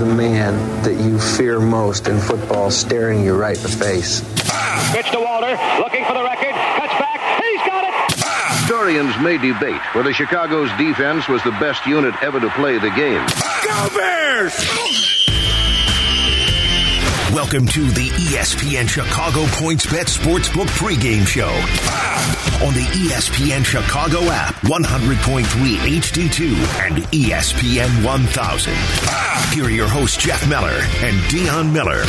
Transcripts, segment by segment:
the man that you fear most in football staring you right in the face. Pitch to Walter, looking for the record, cuts back, he's got it! Historians may debate whether Chicago's defense was the best unit ever to play the game. Go Bears! Welcome to the ESPN Chicago PointsBet Sportsbook pregame show. On the ESPN Chicago app, 100.3 HD2 and ESPN 1000. Here are your hosts, Jeff Meller and Dionne Miller.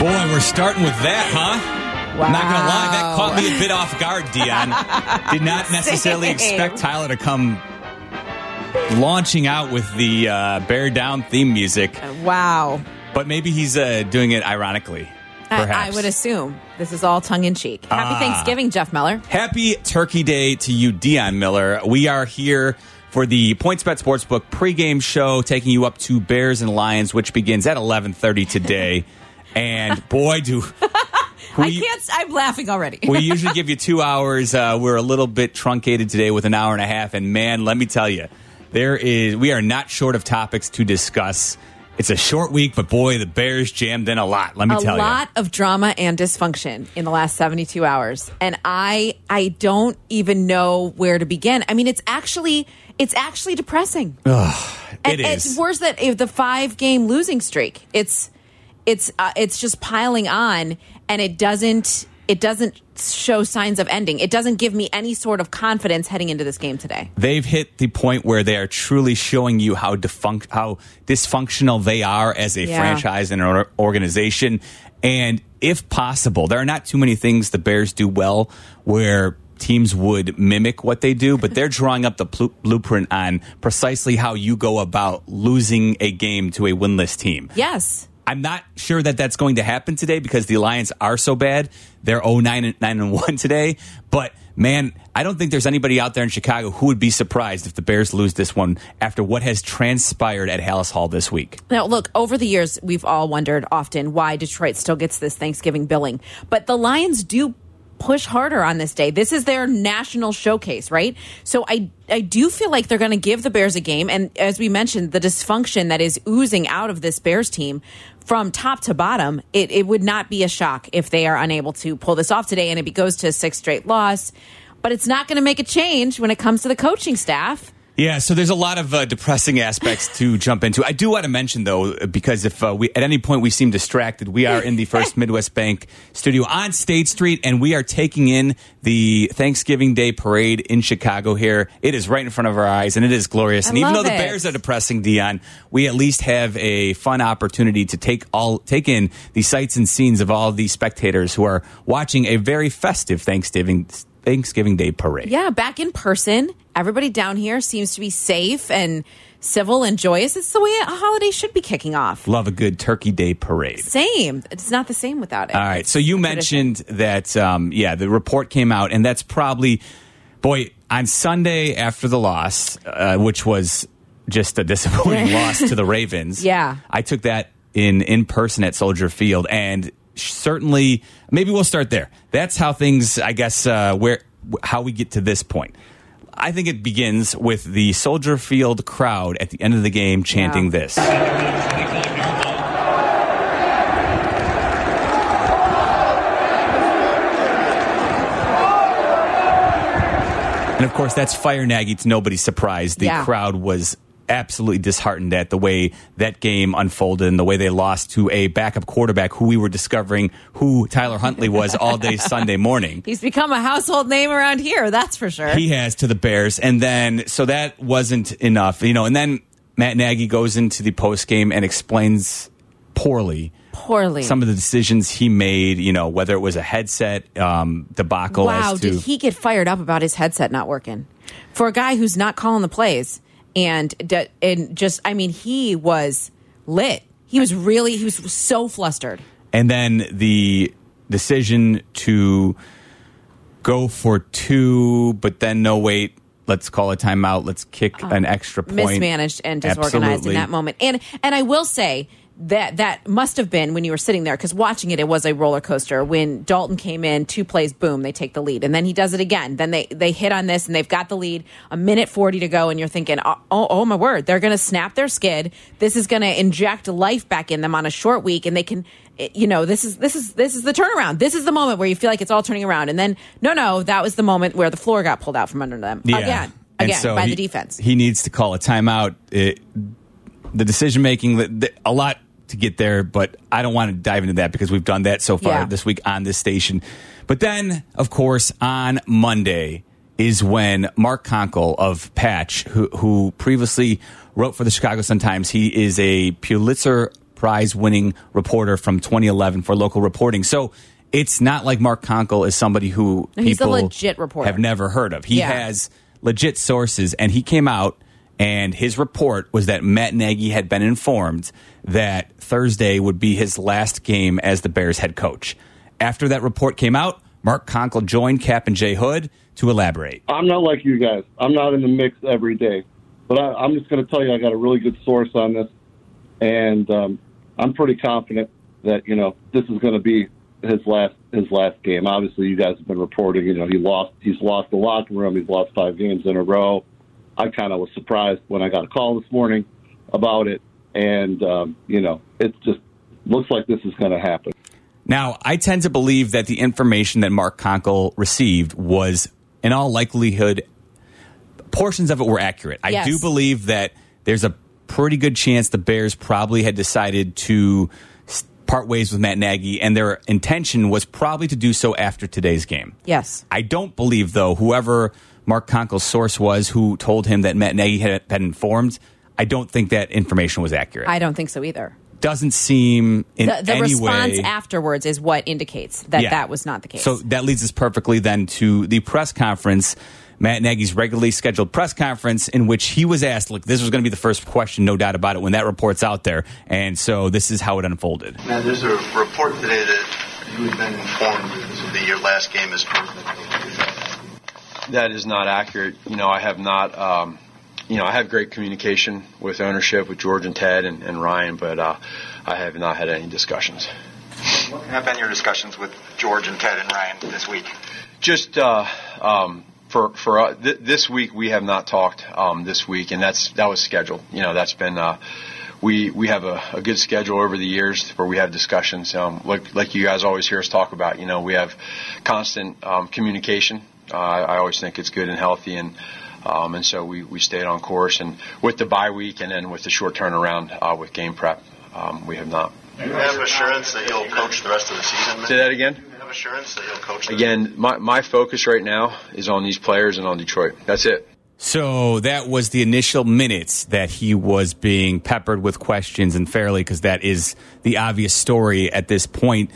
Boy, we're starting with that, huh? Wow. Not gonna lie, that caught me a bit off guard, Dionne. Did not necessarily expect Tyler to come launching out with the uh, Bear Down theme music, Wow. but maybe he's uh, doing it ironically. I, Perhaps. I would assume this is all tongue in cheek. Happy Ah. Thanksgiving, Jeff Miller. Happy Turkey Day to you, Dionne Miller. We are here for the PointsBet Sportsbook pregame show, taking you up to Bears and Lions, which begins at 11:30 today. and boy, do I we- can't. s- I'm laughing already. we usually give you two hours. Uh, we're a little bit truncated today with an hour and a half. And man, let me tell you, there is we are not short of topics to discuss. It's a short week, but boy, the Bears jammed in a lot. Let me a tell you, a lot of drama and dysfunction in the last 72 hours and i i don't even know where to begin i mean it's actually it's actually depressing and It is. it's worse that if the five game losing streak it's it's uh, it's just piling on and it doesn't it doesn't show signs of ending it doesn't give me any sort of confidence heading into this game today They've hit the point where they are truly showing you how defunct, how dysfunctional they are as a Yeah. franchise and an organization. And if possible, there are not too many things the Bears do well where teams would mimic what they do, but they're drawing up the plu- blueprint on precisely how you go about losing a game to a winless team. yes I'm not sure that that's going to happen today because the Lions are so bad. They're 0 9 and 9 and 1 today. But man, I don't think there's anybody out there in Chicago who would be surprised if the Bears lose this one after what has transpired at Halas Hall this week. Now, look, over the years, we've all wondered often why Detroit still gets this Thanksgiving billing. But the Lions do push harder on this day. This is their national showcase, right? So I I do feel like they're going to give the Bears a game and as we mentioned, the dysfunction that is oozing out of this Bears team from top to bottom, it, it would not be a shock if they are unable to pull this off today and it goes to a sixth straight loss. But it's not going to make a change when it comes to the coaching staff. Yeah, so there's a lot of uh, depressing aspects to jump into. I do want to mention though, because if uh, we at any point we seem distracted, we are in the First Midwest Bank studio on State Street, and we are taking in the Thanksgiving Day parade in Chicago. Here, it is right in front of our eyes, and it is glorious. I and even though love the. Bears are depressing, Dionne, we at least have a fun opportunity to take all take in the sights and scenes of all the spectators who are watching a very festive Thanksgiving Thanksgiving Day parade. Yeah, back in person. Everybody down here seems to be safe and civil and joyous. It's the way a holiday should be kicking off. Love a good Turkey Day parade. Same. It's not the same without it. All right. So you mentioned that, um, yeah, the report came out, and that's probably, boy, on Sunday after the loss, uh, which was just a disappointing loss to the Ravens. Yeah. I took that in in person at Soldier Field, and certainly, maybe we'll start there. That's how things, I guess, uh, where how we get to this point. I think it begins with the Soldier Field crowd at the end of the game chanting this. And of course, that's Fire Nagy. It's nobody's surprise. The Yeah. crowd was absolutely disheartened at the way that game unfolded and the way they lost to a backup quarterback who we were discovering who Tyler Huntley was all day Sunday morning. He's become a household name around here, that's for sure. He has to the Bears. And then, so that wasn't enough, you know, and then Matt Nagy goes into the post game and explains poorly Poorly. some of the decisions he made, you know, whether it was a headset um, debacle wow, to. did he get fired up about his headset not working? For a guy who's not calling the plays and and just I mean, he was lit. He was really he was so flustered. and then the decision to go for two, but then no wait, let's call a timeout, let's kick uh, an extra point. mismanaged and disorganized Absolutely. in that moment. And and I will say that that must have been when you were sitting there because watching it, it was a roller coaster. When Dalton came in, two plays, boom, they take the lead, and then he does it again. Then they they hit on this, and they've got the lead. A minute forty to go, and you're thinking, oh, oh, oh my word, they're going to snap their skid. This is going to inject life back in them on a short week, and they can. Eh, you know, this is this is this is the turnaround. This is the moment where you feel like it's all turning around, and then no, no, that was the moment where the floor got pulled out from under them again, And again so by he- the defense. He needs to call a timeout. It, the decision making, the- the- a lot to get there, but I don't want to dive into that because we've done that so far Yeah. this week on this station. But then, of course, on Monday is when Mark Konkol of Patch, who, who previously wrote for the Chicago Sun Times, he is a Pulitzer Prize winning reporter from 2011 for local reporting. So it's not like Mark Konkol is somebody who he's a people legit reporter. have never heard of. He Yeah. has legit sources, and he came out and his report was that Matt Nagy had been informed that Thursday would be his last game as the Bears head coach. After that report came out, Mark Konkol joined Kap and Jay Hood to elaborate. I'm not like you guys. I'm not in the mix every day, but I, I'm just going to tell you I got a really good source on this, and um, I'm pretty confident that you know this is going to be his last his last game. Obviously, you guys have been reporting. You know he lost he's lost the locker room. He's lost five games in a row. I kind of was surprised when I got a call this morning about it, and um, you know it just looks like this is going to happen. Now, I tend to believe that the information that Mark Konkol received was, in all likelihood, portions of it were accurate. I do believe that there's a pretty good chance the Bears probably had decided to part ways with Matt Nagy, and their intention was probably to do so after today's game. yes. I don't believe, though, whoever Mark Konkol's source was who told him that Matt Nagy had been informed, I don't think that information was accurate. I don't think so either. Doesn't seem in The, the any response way. afterwards is what indicates that Yeah. that was not the case. So that leads us perfectly then to the press conference, Matt Nagy's regularly scheduled press conference, in which he was asked, look, this was going to be the first question, no doubt about it, when that report's out there. And so this is how it unfolded. Now, there's a report today that you had been informed this would be your last game as president. That is not accurate. You know, I have not. Um, you know, I have great communication with ownership, with George and Ted and, and Ryan, but uh, I have not had any discussions. What have been your discussions with George and Ted and Ryan this week? Just uh, um, for for uh, th- this week, we have not talked um, this week, and that's that was scheduled. You know, that's been. Uh, we we have a, a good schedule over the years where we have discussions. Um, like like you guys always hear us talk about. You know, we have constant um, communication. Uh, I, I always think it's good and healthy, and um, and so we, we stayed on course. And with the bye week, and then with the short turnaround uh, with game prep, um, we have not. Do you have assurance that you'll coach the rest of the season? Say that again. Do you have assurance that you'll coach the Again, my, my focus right now is on these players and on Detroit. That's it. So that was the initial minutes that he was being peppered with questions, and fairly, because that is the obvious story at this point.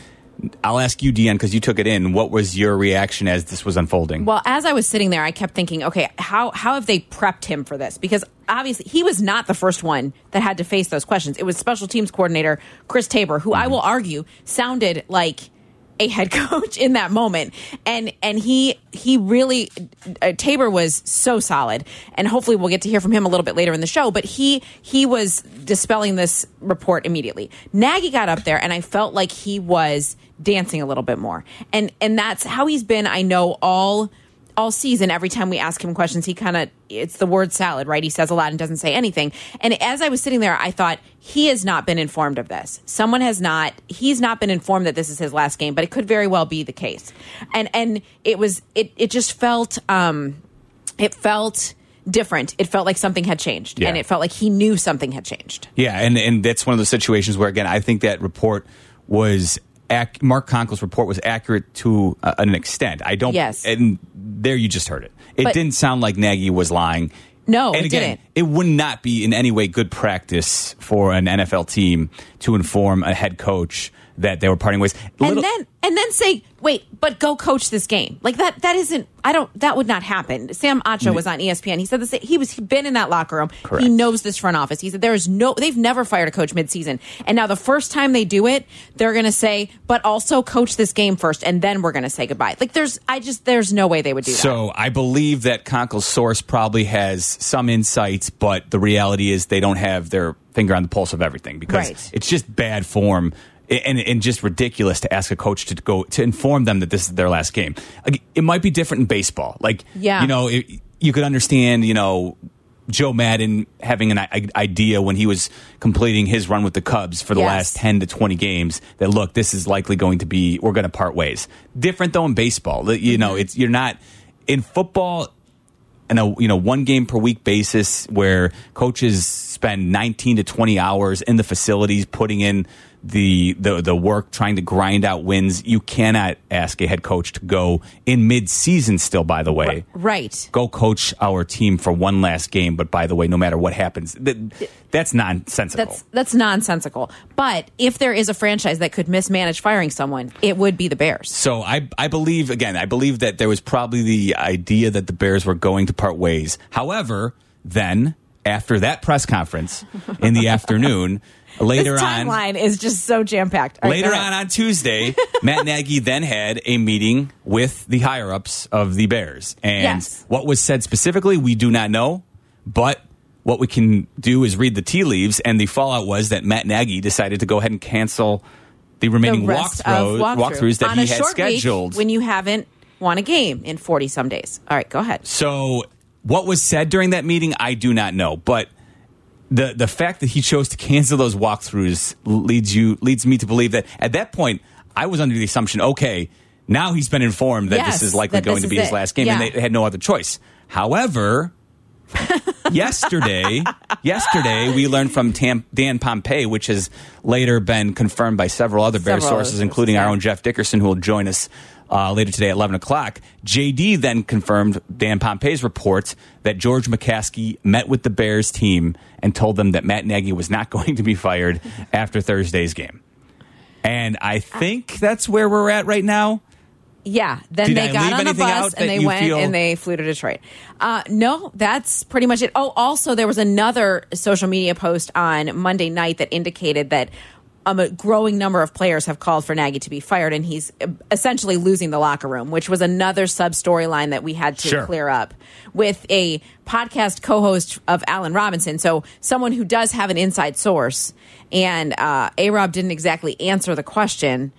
I'll ask you, Deanne, because you took it in. What was your reaction as this was unfolding? Well, as I was sitting there, I kept thinking, okay, how how have they prepped him for this? Because obviously he was not the first one that had to face those questions. It was special teams coordinator Chris Tabor, who I will argue sounded like a head coach in that moment and and he he really uh, Tabor was so solid and hopefully we'll get to hear from him a little bit later in the show but he he was dispelling this report immediately Nagy got up there and I felt like he was dancing a little bit more. And and that's how he's been I know all all season. Every time we ask him questions he kind of it's the word salad right? He says a lot and doesn't say anything. And as i was sitting there i thought he has not been informed of this. Someone has not he's not been informed that this is his last game but it could very well be the case. And and it was it it just felt um it felt different. It felt like something had changed. Yeah. and it felt like he knew something had changed. Yeah, and and that's one of those situations where again, I think that report was ac- Mark Konkol's report was accurate to uh, an extent. I don't. Yes. and there you just heard it. It But- didn't sound like Nagy was lying. No, and it again, didn't. it would not be in any way good practice for an NFL team to inform a head coach that they were parting ways. and then and then say, wait, but go coach this game. Like that that isn't I don't that would not happen. Sam Acho mm-hmm. was on ESPN. He said the same, he was he'd been in that locker room. Correct. He knows this front office. He said there is no they've never fired a coach midseason. And now the first time they do it, they're gonna say, but also coach this game first and then we're gonna say goodbye. Like there's I just there's no way they would do that. So I believe that Konkol's source probably has some insights, but the reality is they don't have their finger on the pulse of everything because Right. it's just bad form and, and just ridiculous to ask a coach to go to inform them that this is their last game. It might be different in baseball. Like, Yeah. you know, it, you could understand, you know, Joe Maddon having an idea when he was completing his run with the Cubs for the Yes. last 10 to 20 games that look, this is likely going to be we're going to part ways. Different though in baseball. You Mm-hmm. know, it's you're not in football on a you know one game per week basis where coaches spend 19 to 20 hours in the facilities putting in the the the work trying to grind out wins you cannot ask a head coach to go in mid-season still by the way right. go coach our team for one last game but by the way no matter what happens th- that's nonsensical That's that's nonsensical. But if there is a franchise that could mismanage firing someone, it would be the Bears. So I I believe again I believe that there was probably the idea that the Bears were going to part ways. However, then after that press conference in the afternoon, later this on timeline is just so jam packed. later on on Tuesday, Matt Nagy then had a meeting with the higher ups of the Bears, and Yes. what was said specifically we do not know, but. What we can do is read the tea leaves, and the fallout was that Matt Nagy decided to go ahead and cancel the remaining the walkthrough. walkthroughs that on he had scheduled. when you haven't won a game in 40 some days. All right, go ahead. So, what was said during that meeting, I do not know. But the the fact that he chose to cancel those walkthroughs leads you leads me to believe that at that point, I was under the assumption, okay, now he's been informed that Yes, this is likely going to be his it. last game, and they had no other choice. However. yesterday, yesterday we learned from Tam, Dan Pompei, which has later been confirmed by several other Bear Several other sources, sources, including our own Jeff Dickerson, who will join us uh, later today at 11 o'clock. JD then confirmed Dan Pompei's reports that George McCaskey met with the Bears team and told them that Matt Nagy was not going to be fired after Thursday's game. And I think that's where we're at right now. Yeah, then Did they I got on a bus and they went feel- and they flew to Detroit. Uh, no, that's pretty much it. Oh, also there was another social media post on Monday night that indicated that um, a growing number of players have called for Nagy to be fired, and he's uh, essentially losing the locker room, which was another sub storyline that we had to Sure. clear up with a podcast co-host of Allen Robinson. So someone who does have an inside source, and uh, A Rob didn't exactly answer the question.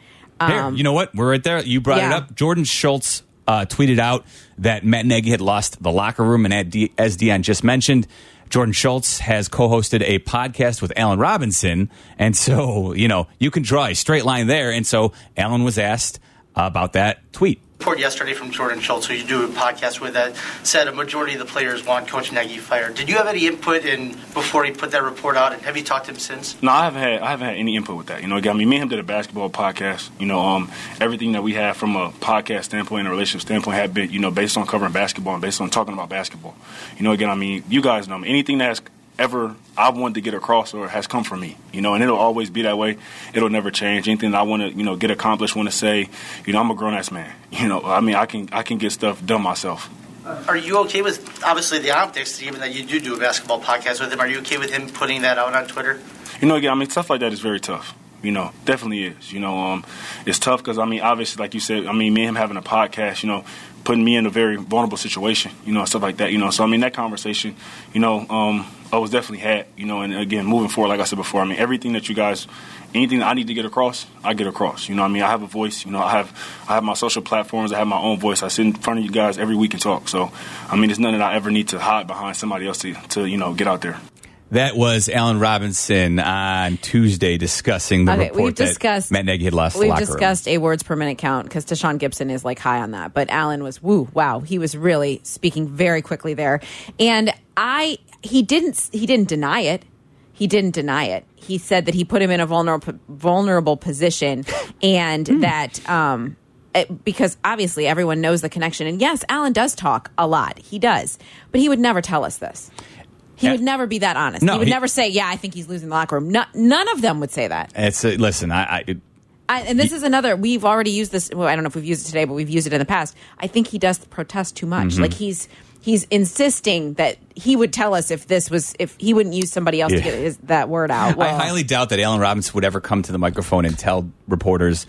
Here, you know what? We're right there. You brought it Um, up. Jordan Schultz uh, tweeted out that Matt Nagy had lost the locker room, and as Dionne just mentioned, Jordan Schultz has co-hosted a podcast with Allen Robinson, and so you know you can draw a straight line there. And so Allen was asked about that tweet. Report yesterday from Jordan Schultz, who you do a podcast with, that said a majority of the players want Coach Nagy fired. Did you have any input in before he put that report out, and have you talked to him since? No, I haven't had I haven't had any input with that. You know, again, I mean, me and him did a basketball podcast. You know, um, everything that we have from a podcast standpoint and a relationship standpoint had been, you know, based on covering basketball and based on talking about basketball. You know, again, I mean, you guys know. Anything that's ever I wanted to get across or has come from me, you know, and it'll always be that way. It'll never change. Anything that I want to, you know, get accomplished, want to say, you know, I'm a grown ass man. You know, I mean, I can I can get stuff done myself. Are you okay with obviously the optics, even that you do do a basketball podcast with him? Are you okay with him putting that out on Twitter? You know, again, I mean, stuff like that is very tough. You know, definitely is. You know, um, it's tough because I mean, obviously, like you said, I mean, me and him having a podcast, you know, putting me in a very vulnerable situation, you know, stuff like that. You know, so I mean, that conversation, you know, um, I was definitely had. You know, and again, moving forward, like I said before, I mean, everything that you guys, anything I need to get across, I get across. You know, I mean, I have a voice. You know, I have, I have my social platforms. I have my own voice. I sit in front of you guys every week and talk. So, I mean, it's nothing that I ever need to hide behind somebody else to, to you know, get out there. That was Allen Robinson on Tuesday discussing the Okay, report we've that discussed- Matt Nagy had lost We've locker room. discussed a words per minute count because Deshaun Gibson is like high on that. But Allen was woo, wow, he was really speaking very quickly there. And I he didn't he didn't deny it. He didn't deny it. He said that he put him in a vulnerable vulnerable position and Hmm. that um it- because obviously everyone knows the connection. And yes, Allen does talk a lot. He does. But he would never tell us this. He would never be that honest. No, he would he- never say, "Yeah, I think he's losing the locker room." No, none of them would say that. It's uh, listen, I, I I, and this is another. We've already used this. Well, I don't know if we've used it today, but we've used it in the past. I think he does protest too much. Mhm. Like he's he's insisting that he would tell us if this was if he wouldn't use somebody else Yeah. to get his, that word out. Well, I highly doubt that Allen Robinson would ever come to the microphone and tell reporters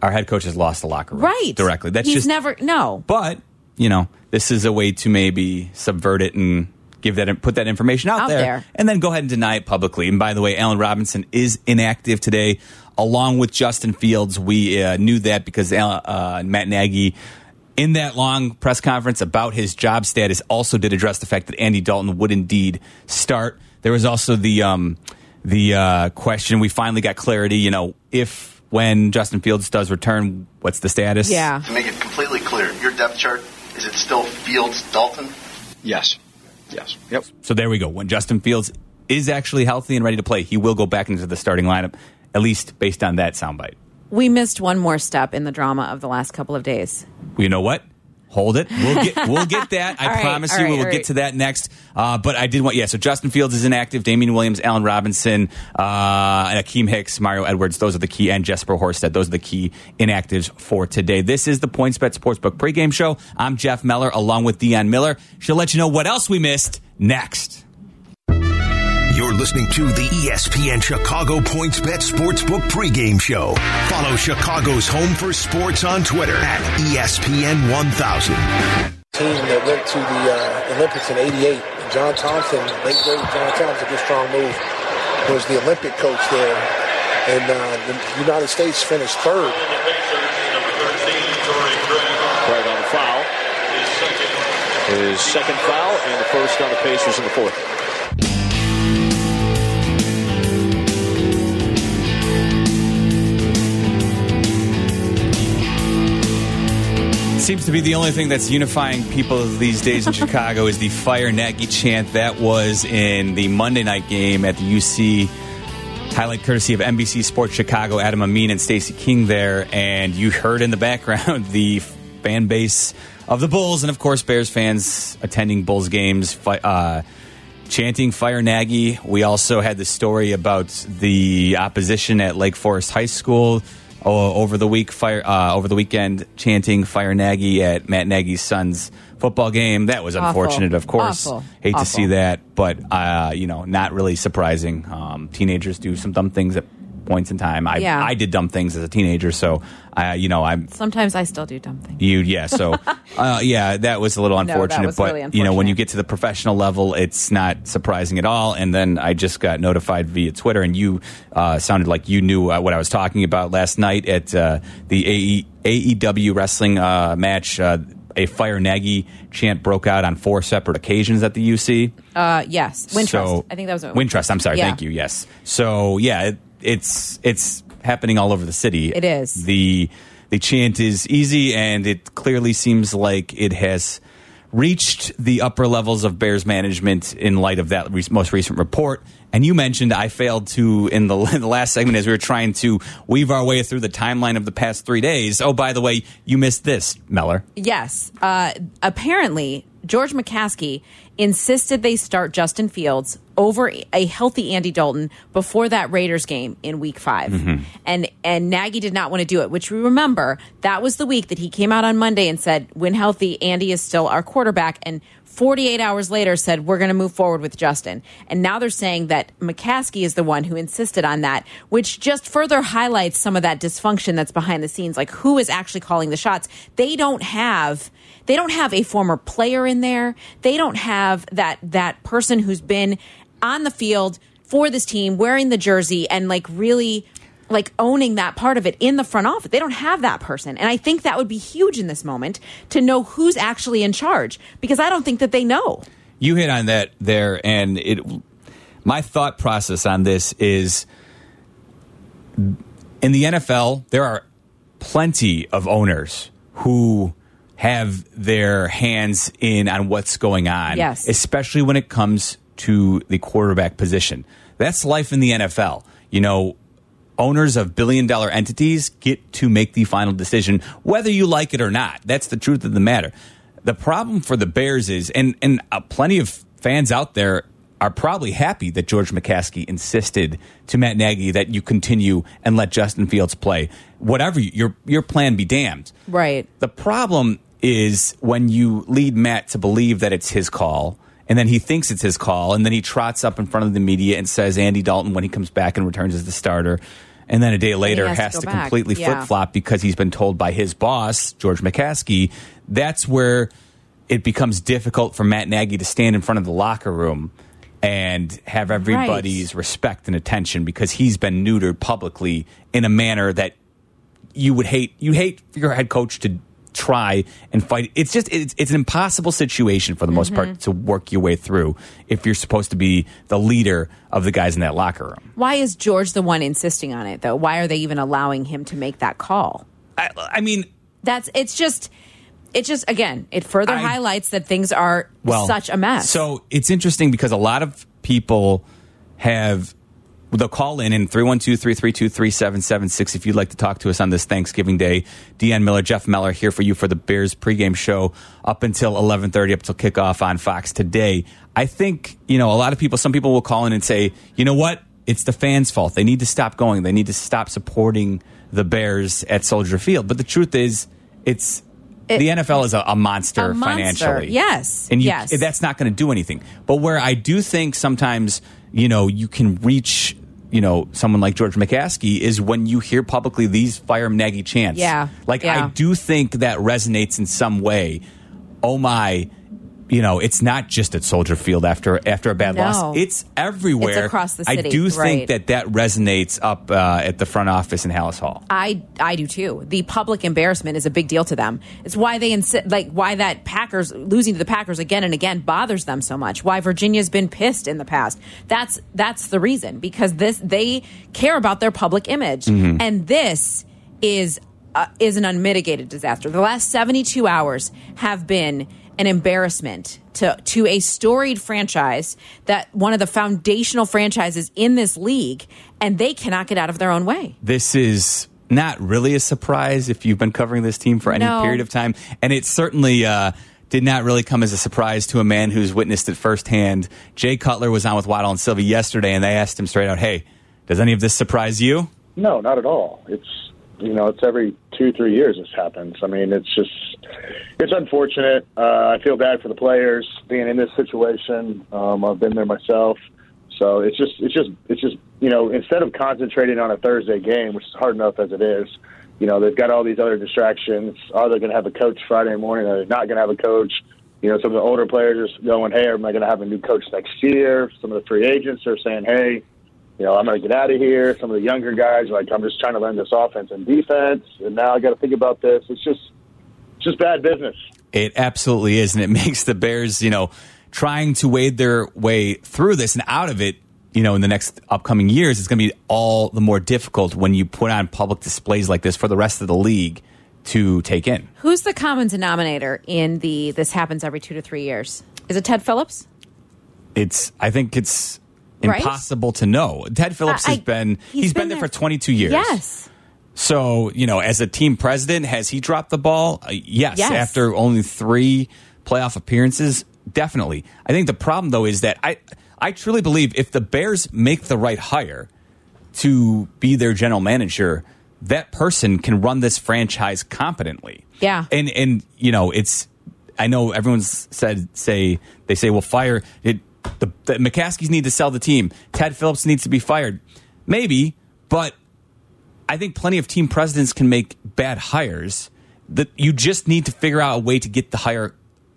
our head coach has lost the locker room right directly. That's he's just never no. But you know, this is a way to maybe subvert it and give that and put that information out, Out there, there. and then go ahead and deny it publicly. And by the way, Allen Robinson is inactive today, along with Justin Fields. We uh, knew that because uh, Matt Nagy. In that long press conference about his job status, also did address the fact that Andy Dalton would indeed start. There was also the um, the uh, question. We finally got clarity. You know, if when Justin Fields does return, what's the status? Yeah. To make it completely clear, your depth chart is it still Fields Dalton? Yes. Yes. Yep. So there we go. When Justin Fields is actually healthy and ready to play, he will go back into the starting lineup, at least based on that soundbite. We missed one more step in the drama of the last couple of days. Well, you know what? Hold it. We'll get we'll get that. I right, promise you. right, we will all get to that next. Uh, but I did want yeah. So Justin Fields is inactive. Damien Williams, Allen Robinson, uh, and Akiem Hicks, Mario Edwards. Those are the key, and Jesper Horsted. Those are the key inactives for today. This is the PointsBet Sportsbook pregame show. I'm Jeff Meller along with Dionne Miller. She'll let you know what else we missed next. You're listening to the ESPN Chicago Points Bet Sportsbook pregame show. Follow Chicago's Home for Sports on Twitter at ESPN 1000. team that went to the uh, Olympics in '88. John Thompson, late great John Thompson, good strong move, was the Olympic coach there, and uh, the United States finished third. Craig on the foul. His second foul and the first on the Pacers in the fourth. Seems to be the only thing that's unifying people these days in Chicago is the Fire Nagy chant that was in the Monday night game at the UC. Highlight courtesy of NBC Sports Chicago, Adam Amin and Stacey King there, and you heard in the background the fan base of the Bulls, and of course Bears fans attending Bulls games, uh, chanting "Fire Nagy." We also had the story about the opposition at Lake Forest High School o- over the week, fire uh, over the weekend, chanting "Fire Nagy" at Matt Nagy's son's football game. That was Awful. unfortunate, of course. Awful. Hate to see that, but uh, you know, not really surprising. Um, teenagers do some dumb things at points in time. I Yeah. I did dumb things as a teenager, so I you know I'm Sometimes I still do dumb things. you yeah so uh, yeah that was a little No, that unfortunate was but really you know when you get to the professional level it's not surprising at all and then i just got notified via twitter and you uh, sounded like you knew uh, what i was talking about last night at uh, the AE, aew wrestling uh, match uh, a fire nagy chant broke out on four separate occasions at the uc Uh, yes, Wintrust. so- I think that was it. Wintrust. I'm sorry. Yeah. Thank you. Yes. So yeah, it, it's it's happening all over the city. It is. the The chant is easy, and it clearly seems like it has reached the upper levels of Bears management in light of that re- most recent report. And you mentioned I failed to in the, in the last segment as we were trying to weave our way through the timeline of the past three days. Oh, by the way, you missed this, Meller. Yes. Uh, apparently, George McCaskey insisted they start Justin Fields over a healthy Andy Dalton before that Raiders game in week 5 Mm-hmm. And and Nagy did not want to do it, which we remember that was the week that he came out on Monday and said, when healthy, Andy is still our quarterback. And 48 hours later said, we're going to move forward with Justin. And now they're saying that McCaskey is the one who insisted on that, which just further highlights some of that dysfunction that's behind the scenes. Like who is actually calling the shots? They don't have they don't have a former player in there. They don't have that that person who's been on the field for this team wearing the jersey and like really like owning that part of it in the front office. They don't have that person. And I think that would be huge in this moment to know who's actually in charge because I don't think that they know. You hit on that there, and it. My thought process on this is, in the NFL, there are plenty of owners who have their hands in on what's going on, Yes. especially when it comes to the quarterback position. That's life in the NFL. You know, owners of billion dollar entities get to make the final decision whether you like it or not. That's the truth of the matter. The problem for the Bears is, and and uh, plenty of fans out there are probably happy that George McCaskey insisted to Matt Nagy that you continue and let Justin Fields play. Whatever you- your your plan be damned. Right. The problem is when you lead Matt to believe that it's his call, and then he thinks it's his call, and then he trots up in front of the media and says Andy Dalton when he comes back and returns as the starter. And then a day later has to has go to, completely Yeah. flip flop because he's been told by his boss, George McCaskey. That's where it becomes difficult for Matt Nagy to stand in front of the locker room and have everybody's respect and attention because he's been neutered publicly in a manner that you would hate you hate for your head coach to try and fight it's just it's, it's an impossible situation for the most part mm-hmm. to work your way through if you're supposed to be the leader of the guys in that locker room Why is George the one insisting on it though? Why are they even allowing him to make that call? I, I mean, that's it's just it just again it further I- highlights that things are well such a mess. so it's interesting because a lot of people have they'll call in in 312-332-3776 if you'd like to talk to us on this Thanksgiving Day. Deanne Miller, Jeff Meller here for you for the Bears pregame show up until 11:30 up until kickoff on Fox today. I think, you know, a lot of people some people will call in and say, "You know what? It's the fans' fault. They need to stop going. They need to stop supporting the Bears at Soldier Field." But the truth is, it's It- the NFL is a, a monster A monster. financially. Yes. And you, Yes. that's not going to do anything. But where I do think sometimes, you know, you can reach, you know, someone like George McCaskey is when you hear publicly these fire Nagy chants. Yeah. Like, Yeah. I do think that resonates in some way. Oh my. You know, it's not just at Soldier Field after after a bad No. loss. It's everywhere. It's across the city. I do right. think that that resonates up uh, at the front office in Halas Hall. I I do too. The public embarrassment is a big deal to them. It's why they insist, like why that Packers losing to the Packers again and again bothers them so much. Why Virginia's been pissed in the past. That's that's the reason because this they care about their public image, Mhm. and this is uh, is an unmitigated disaster. The last seventy two hours have been an embarrassment to to a storied franchise that one of the foundational franchises in this league, and they cannot get out of their own way. this is not really a surprise if you've been covering this team for any No. period of time. And it certainly uh, did not really come as a surprise to a man who's witnessed it firsthand. Jay Cutler was on with Waddle and Silvy yesterday, and they asked him straight out, hey, does any of this surprise you? No, not at all. It's you know, it's every two, three years this happens. I mean, it's just it's unfortunate. Uh, I feel bad for the players being in this situation. Um, I've been there myself, so it's just it's just it's just you know, instead of concentrating on a Thursday game, which is hard enough as it is, you know, they've got all these other distractions. Are they going to have a coach Friday morning? Are they not going to have a coach? You know, some of the older players are going, "Hey, am I going to have a new coach next year?" Some of the free agents are saying, "Hey, you know, I'm going to get out of here. Some of the younger guys are like, I'm just trying to learn this offense and defense, and now I got to think about this. It's just, it's just bad business. It absolutely is, and it makes the Bears, you know, trying to wade their way through this and out of it. You know, in the next upcoming years, it's going to be all the more difficult when you put on public displays like this for the rest of the league to take in. Who's the common denominator in the this happens every two to three years? Is it Ted Phillips? It's, I think it's Right? impossible to know. Ted Phillips I- has been, he's he's been, been there there- for 22 years. Yes. So, you know, as a team president, has he dropped the ball? Uh, yes. Yes. After only three playoff appearances, definitely. I think the problem, though, is that I, I truly believe if the Bears make the right hire to be their general manager, that person can run this franchise competently. Yeah. And and you know, it's I know everyone's said say they say well fire it the, the McCaskeys need to sell the team. Ted Phillips needs to be fired. Maybe, but I think plenty of team presidents can make bad hires. That you just need to figure out a way to get the hire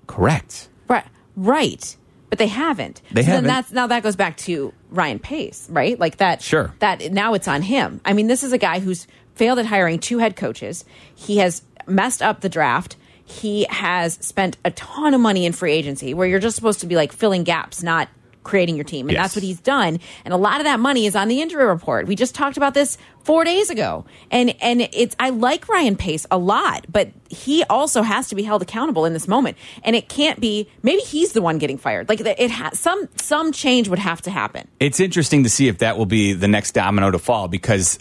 correct. Right. Right. But they haven't. They so haven't. That's now that goes back to Ryan Pace, right? Like that. Sure. That now it's on him. I mean, this is a guy who's failed at hiring two head coaches. He has messed up the draft. He has spent a ton of money in free agency, where you're just supposed to be like filling gaps, not creating your team, and Yes. that's what he's done. And a lot of that money is on the injury report. We just talked about this four days ago, and and it's I like Ryan Pace a lot, but he also has to be held accountable in this moment, and it can't be. Maybe he's the one getting fired. Like it has some some change would have to happen. It's interesting to see if that will be the next domino to fall because,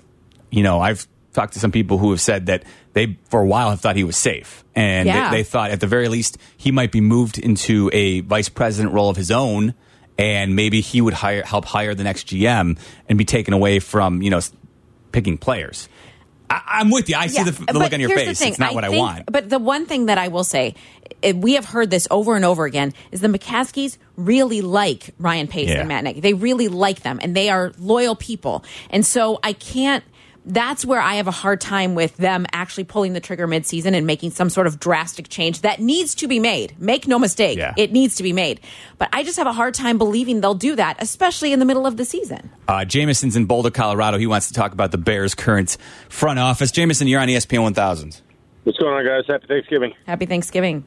you know, I've talked to some people who have said that they, for a while, have thought he was safe. And Yeah. they, they thought at the very least he might be moved into a vice president role of his own and maybe he would hire help hire the next GM and be taken away from you know picking players. I, I'm with you. I see the, the look on your face. It's not what I want. But the one thing that I will say, eh, we have heard this over and over again, is the McCaskeys really like Ryan Pace Yeah. and Matt Nagy. They really like them, and they are loyal people. And so I can't. That's where I have a hard time with them actually pulling the trigger midseason and making some sort of drastic change that needs to be made. Make no mistake, Yeah. it needs to be made. But I just have a hard time believing they'll do that, especially in the middle of the season. Uh, Jameson's in Boulder, Colorado. He wants to talk about the Bears' current front office. Jameson, you're on ESPN 1000. What's going on, guys? Happy Thanksgiving. Happy Thanksgiving.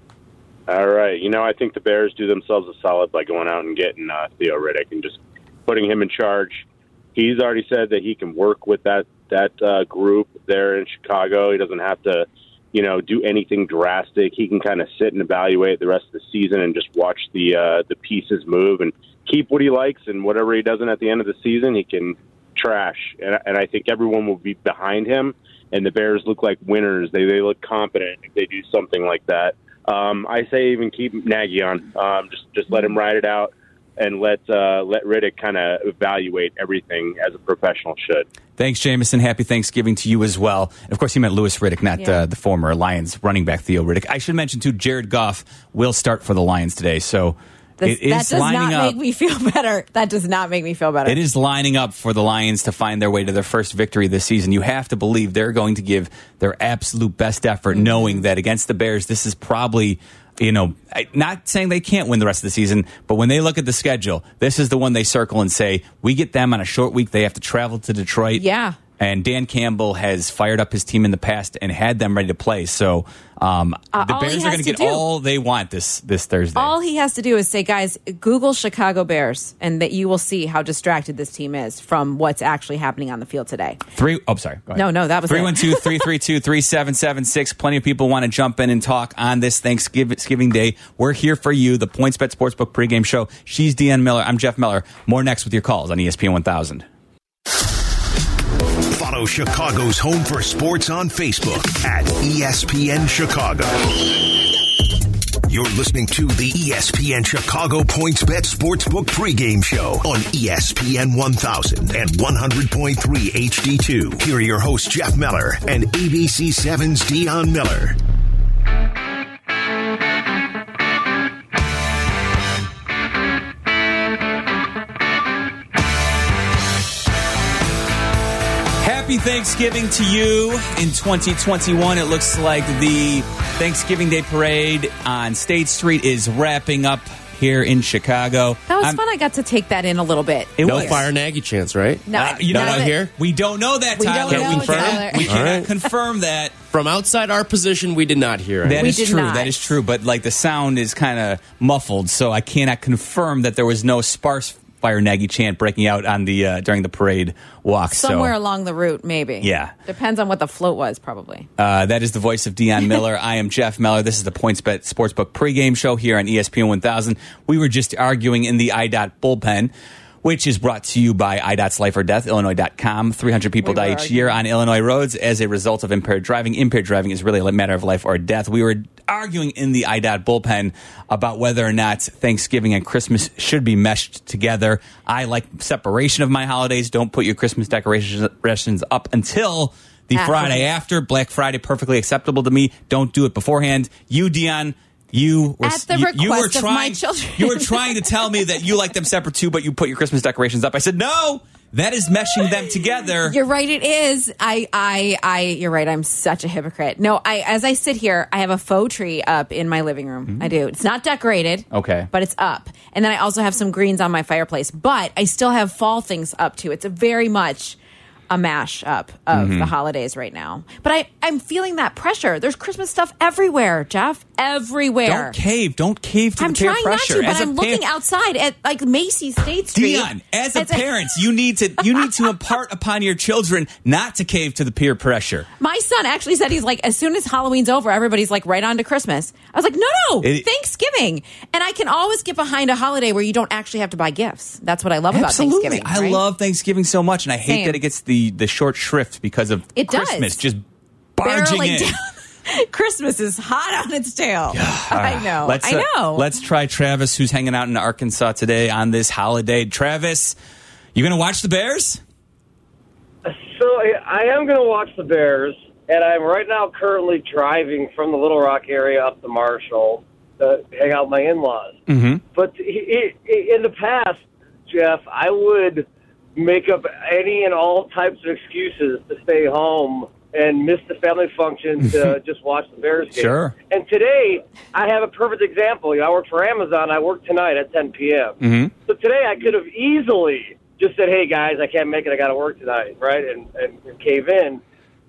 All right. You know, I think the Bears do themselves a solid by going out and getting uh, Theo Riddick and just putting him in charge. He's already said that he can work with that that uh, group there in Chicago. He doesn't have to, you know, do anything drastic. He can kind of sit and evaluate the rest of the season and just watch the uh, the pieces move and keep what he likes and whatever he doesn't at the end of the season, he can trash. And, and I think everyone will be behind him. And the Bears look like winners. They they look confident if they do something like that. Um, I say even keep Nagy on. Um, just just let him ride it out and let uh, let Riddick kind of evaluate everything as a professional should. Thanks, Jameson. Happy Thanksgiving to you as well. And of course, he meant Louis Riddick, not Yeah. uh, the former Lions running back Theo Riddick. I should mention too, Jared Goff will start for the Lions today, so This, it is that does not up. make me feel better. That does not make me feel better. It is lining up for the Lions to find their way to their first victory this season. You have to believe they're going to give their absolute best effort, Mm-hmm. knowing that against the Bears, this is probably, you know, not saying they can't win the rest of the season, but when they look at the schedule, this is the one they circle and say, we get them on a short week. They have to travel to Detroit. Yeah. And Dan Campbell has fired up his team in the past and had them ready to play. So um, Uh, the Bears are going to get do- all they want this this Thursday. All he has to do is say, guys, Google Chicago Bears, and that you will see how distracted this team is from what's actually happening on the field today. Three oh sorry. Go ahead. No, no, that was it. 312-332-3776. Plenty of people want to jump in and talk on this Thanksgiving Day. We're here for you, the PointsBet Sportsbook pregame show. She's Deanne Miller. I'm Jeff Miller. More next with your calls on ESPN 1000. Follow Chicago's Home for Sports on Facebook at ESPN Chicago. You're listening to the ESPN Chicago PointsBet Sportsbook pregame show on ESPN 1000 and 100.3 HD2. Here are your hosts, Jeff Miller and ABC 7's Dionne Miller. Happy Thanksgiving to you in 2021. It looks like the Thanksgiving Day parade on State Street is wrapping up here in Chicago. That was I'm- fun. I got to take that in a little bit. It no was. fire Nagy chance, right? No, Uh, you know none what? of it. here? We don't know that, We don't Tyler. know, we cannot, Tyler. we cannot right. confirm that. From outside our position, we did not hear it. That We is did true. not. That is true. But like the sound is kind of muffled, so I cannot confirm that there was no sparse fire Nagy chant breaking out on the uh, during the parade walk. Somewhere so, along the route, maybe. Yeah. Depends on what the float was, probably. uh, that is the voice of Dionne Miller. I am Jeff Miller. This is the PointsBet Sportsbook pregame show here on ESPN 1000. We were just arguing in the IDOT bullpen. Which is brought to you by IDOT's Life or Death, Illinois.com. 300 people We die each arguing. year on Illinois roads as a result of impaired driving. Impaired driving is really a matter of life or death. We were arguing in the IDOT bullpen about whether or not Thanksgiving and Christmas should be meshed together. I like separation of my holidays. Don't put your Christmas decorations up until the After. Friday after. Black Friday, perfectly acceptable to me. Don't do it beforehand. You, Dionne, you were At the you, you were request of trying, my children. you were trying to tell me that you like them separate too, but you put your Christmas decorations up. I said no. That is meshing them together. You're right. It is. I, I, I. You're right. I'm such a hypocrite. No, I. As I sit here, I have a faux tree up in my living room. I do. It's not decorated. Mm-hmm. Okay. but it's up. And then I also have some greens on my fireplace. But I still have fall things up too. It's a very much a mash up of Mm-hmm. the holidays right now. But I, I'm feeling that pressure. There's Christmas stuff everywhere, Jeff. Everywhere. Don't cave. Don't cave to I'm the peer trying pressure. not to, but As I'm pa- looking outside at like Macy's State Street. Dionne, as a parent, you need to you need to impart upon your children not to cave to the peer pressure. My son actually said he's like, as soon as Halloween's over, everybody's like right on to Christmas. I was like, no, no, It- Thanksgiving. And I can always get behind a holiday where you don't actually have to buy gifts. That's what I love about Absolutely, Thanksgiving. I love Thanksgiving so much, and I hate Same. that it gets the the short shrift because of It does. Christmas just barging Barreling in. down. Christmas is hot on its tail. I know. Let's, I uh, know. let's try Travis, who's hanging out in Arkansas today on this holiday. Travis, you going to watch the Bears? So I am going to watch the Bears, and I'm right now currently driving from the Little Rock area up to Marshall to hang out with my in-laws. Mm-hmm. But i- i- in the past, Jeff, I would make up any and all types of excuses to stay home and miss the family function to just watch the Bears game. Sure. And today, I have a perfect example. You know, I work for Amazon. I work tonight at 10 p.m. Mm-hmm. So today I could have easily just said, "Hey guys, I can't make it. I got to work tonight," right, and, and, and cave in.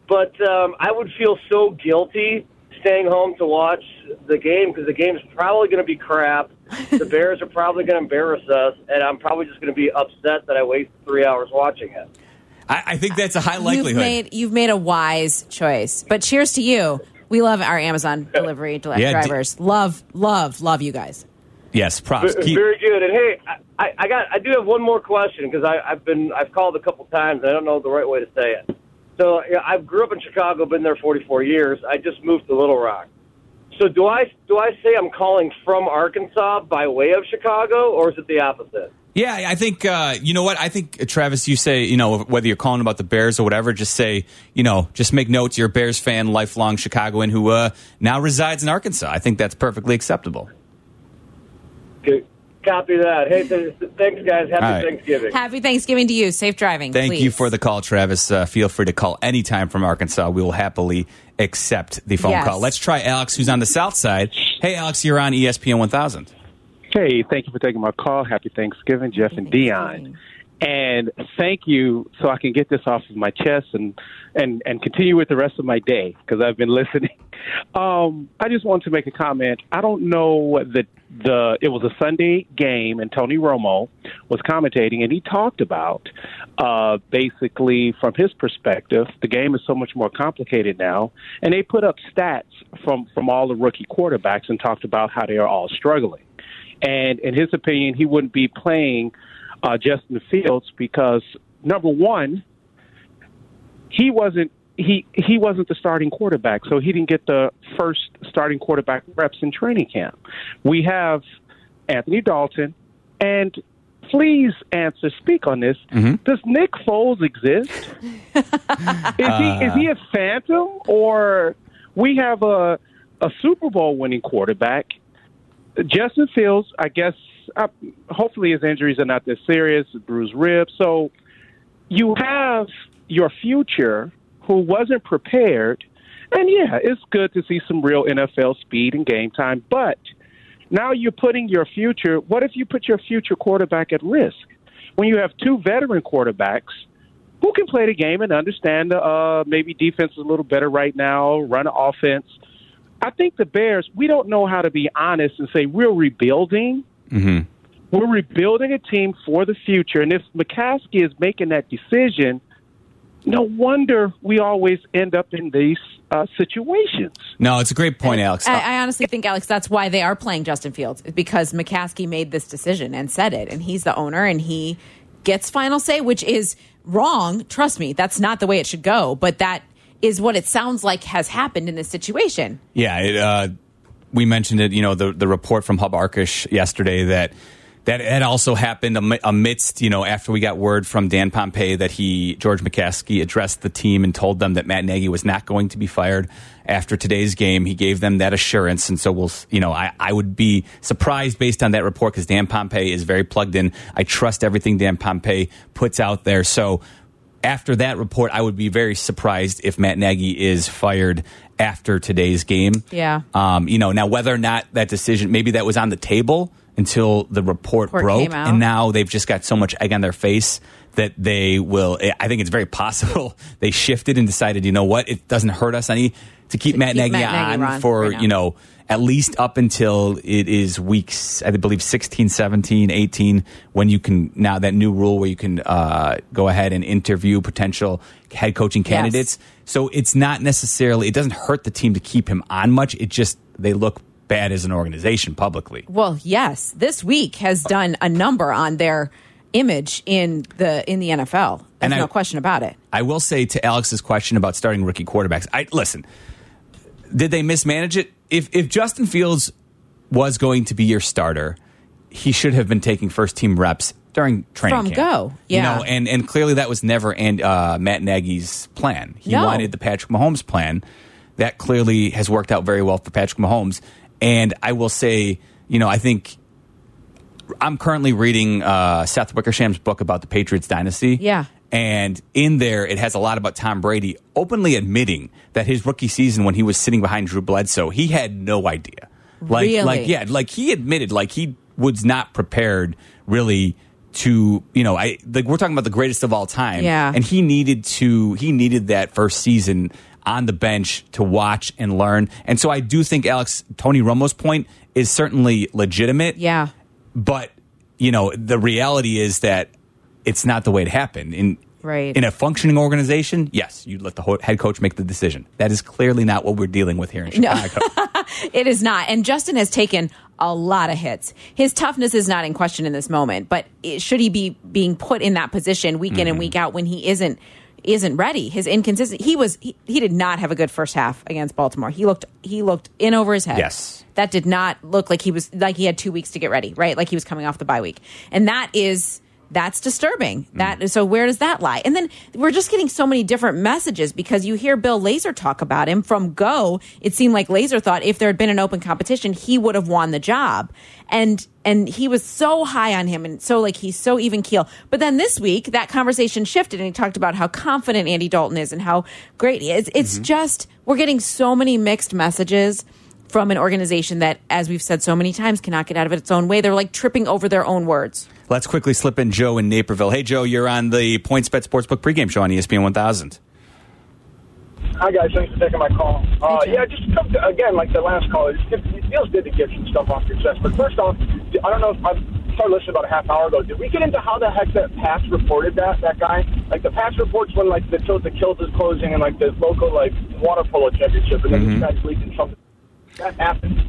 But um, I would feel so guilty staying home to watch the game because the game's probably going to be crap. The Bears are probably going to embarrass us, and I'm probably just going to be upset that I wasted three hours watching it. I, I think that's a high You've likelihood. made you've made a wise choice. But cheers to you. We love our Amazon delivery Yeah, drivers. love, love, love you guys. yes, props. V- Keep, Very good. And hey, I- I, I got I do have one more question because I've been I've called a couple times and I don't know the right way to say it. So yeah, I grew up in Chicago, been there 44 years. I just moved to Little Rock. So do I do I say I'm calling from Arkansas by way of Chicago, or is it the opposite? Yeah, I think uh, you know what I think, uh, Travis. You say you know whether you're calling about the Bears or whatever, just say you know just make notes. You're a Bears fan, lifelong Chicagoan who uh, now resides in Arkansas. I think that's perfectly acceptable. Okay, copy that. Hey, th- th- thanks guys. Happy All right. Thanksgiving. Happy Thanksgiving to you. Safe driving. Thank please. you for the call, Travis. Uh, feel free to call anytime from Arkansas. We will happily accept the phone Yes. call. Let's try Alex, who's on the south side. Hey, Alex, you're on ESPN 1000. Hey, thank you for taking my call. Happy Thanksgiving, Jeff and Dionne. And thank you, so I can get this off of my chest and and and continue with the rest of my day because I've been listening. Um, I just wanted to make a comment. I don't know that the it was a Sunday game and Tony Romo was commentating and he talked about uh, basically from his perspective the game is so much more complicated now. And they put up stats from from all the rookie quarterbacks and talked about how they are all struggling. And in his opinion, he wouldn't be playing uh, Justin Fields because number one, he wasn't he he wasn't the starting quarterback, so he didn't get the first starting quarterback reps in training camp. We have Anthony Dalton, and please answer, speak on this. Does Nick Foles exist? is he is he a phantom, or we have a a Super Bowl winning quarterback? Justin Fields, I guess, uh, hopefully his injuries are not this serious, bruised ribs. So you have your future who wasn't prepared. And yeah, it's good to see some real NFL speed and game time. But now you're putting your future, what if you put your future quarterback at risk? When you have two veteran quarterbacks who can play the game and understand uh, maybe defense is a little better right now, run offense. I think the Bears, we don't know how to be honest and say we're rebuilding. Mm-hmm. We're rebuilding a team for the future. And if McCaskey is making that decision, no wonder we always end up in these uh, situations. No, it's a great point, Alex. I, I honestly think, Alex, that's why they are playing Justin Fields because McCaskey made this decision and said it, and he's the owner, and he gets final say, which is wrong. Trust me, that's not the way it should go, but that is what it sounds like has happened in this situation. Yeah, it, uh, we mentioned it. You know, the the report from Hub Arkush yesterday that that had also happened amidst you know after we got word from Dan Pompei that he George McCaskey addressed the team and told them that Matt Nagy was not going to be fired after today's game. He gave them that assurance, and so we'll you know I I would be surprised based on that report because Dan Pompei is very plugged in. I trust everything Dan Pompei puts out there. So after that report, I would be very surprised if Matt Nagy is fired after today's game. Yeah. Um, you know, now whether or not that decision, maybe that was on the table until the report, Report broke, and now they've just got so much egg on their face that they will. I think it's very possible they shifted and decided, you know what, it doesn't hurt us any to keep To Matt keep Nagy Matt Nagy on for right you know at least up until it is weeks i believe 16 17 18 when you can now that new rule where you can uh, go ahead and interview potential head coaching Yes. candidates so it's not necessarily it doesn't hurt the team to keep him on much it just they look bad as an organization publicly Well, yes, this week has done a number on their image in the in the NFL. There's And I- no question about it. I will say to Alex's question about starting rookie quarterbacks. I listen. did they mismanage it? If if Justin Fields was going to be your starter, he should have been taking first team reps during training From camp. go, yeah. You know, and and clearly that was never and uh, Matt Nagy's plan. He No. wanted the Patrick Mahomes plan. That clearly has worked out very well for Patrick Mahomes. And I will say, you know, I think I'm currently reading uh, Seth Wickersham's book about the Patriots dynasty. Yeah. And in there, it has a lot about Tom Brady openly admitting that his rookie season, when he was sitting behind Drew Bledsoe, he had no idea. Like, Really? like, yeah, like he admitted, like he was not prepared really to, you know, I like we're talking about the greatest of all time. Yeah. And he needed to, he needed that first season on the bench to watch and learn. And so I do think Alex Tony Romo's point is certainly legitimate. Yeah. But you know, the reality is that it's not the way it happened. In Right. in a functioning organization, yes, you'd let the ho- head coach make the decision. That is clearly not what we're dealing with here in No. It is not. And Justin has taken a lot of hits. His toughness is not in question in this moment, but it, should he be being put in that position week in Mm-hmm. and week out when he isn't isn't ready? His inconsistent. He was he, he did not have a good first half against Baltimore. He looked he looked in over his head. Yes. That did not look like he was like he had 2 weeks to get ready, right? Like he was coming off the bye week. And that is that's disturbing. Mm. That so where does that lie? And then we're just getting so many different messages because you hear Bill Lazor talk about him from go. It seemed like Lazor thought if there had been an open competition, he would have won the job. And and he was so high on him and so like he's so even keel. But then this week that conversation shifted and he talked about how confident Andy Dalton is and how great he is. It's mm-hmm. just we're getting so many mixed messages from an organization that, as we've said so many times, cannot get out of its own way. They're like tripping over their own words. Let's quickly slip in Joe in Naperville. Hey, Joe, you're on the PointsBet Sportsbook pregame show on ESPN 1000. Hi guys, thanks for taking my call. Uh, yeah, just come to, again like the last call. It, just, it feels good to get some stuff off your chest. But first off, I don't know if I started listening about a half hour ago. Did we get into how the heck that Patch reported that that guy? Like the Patch reports when like the Tilted Kills is closing and like the local like water polo championship, and then Mhm. this guy's leaking something. That happened.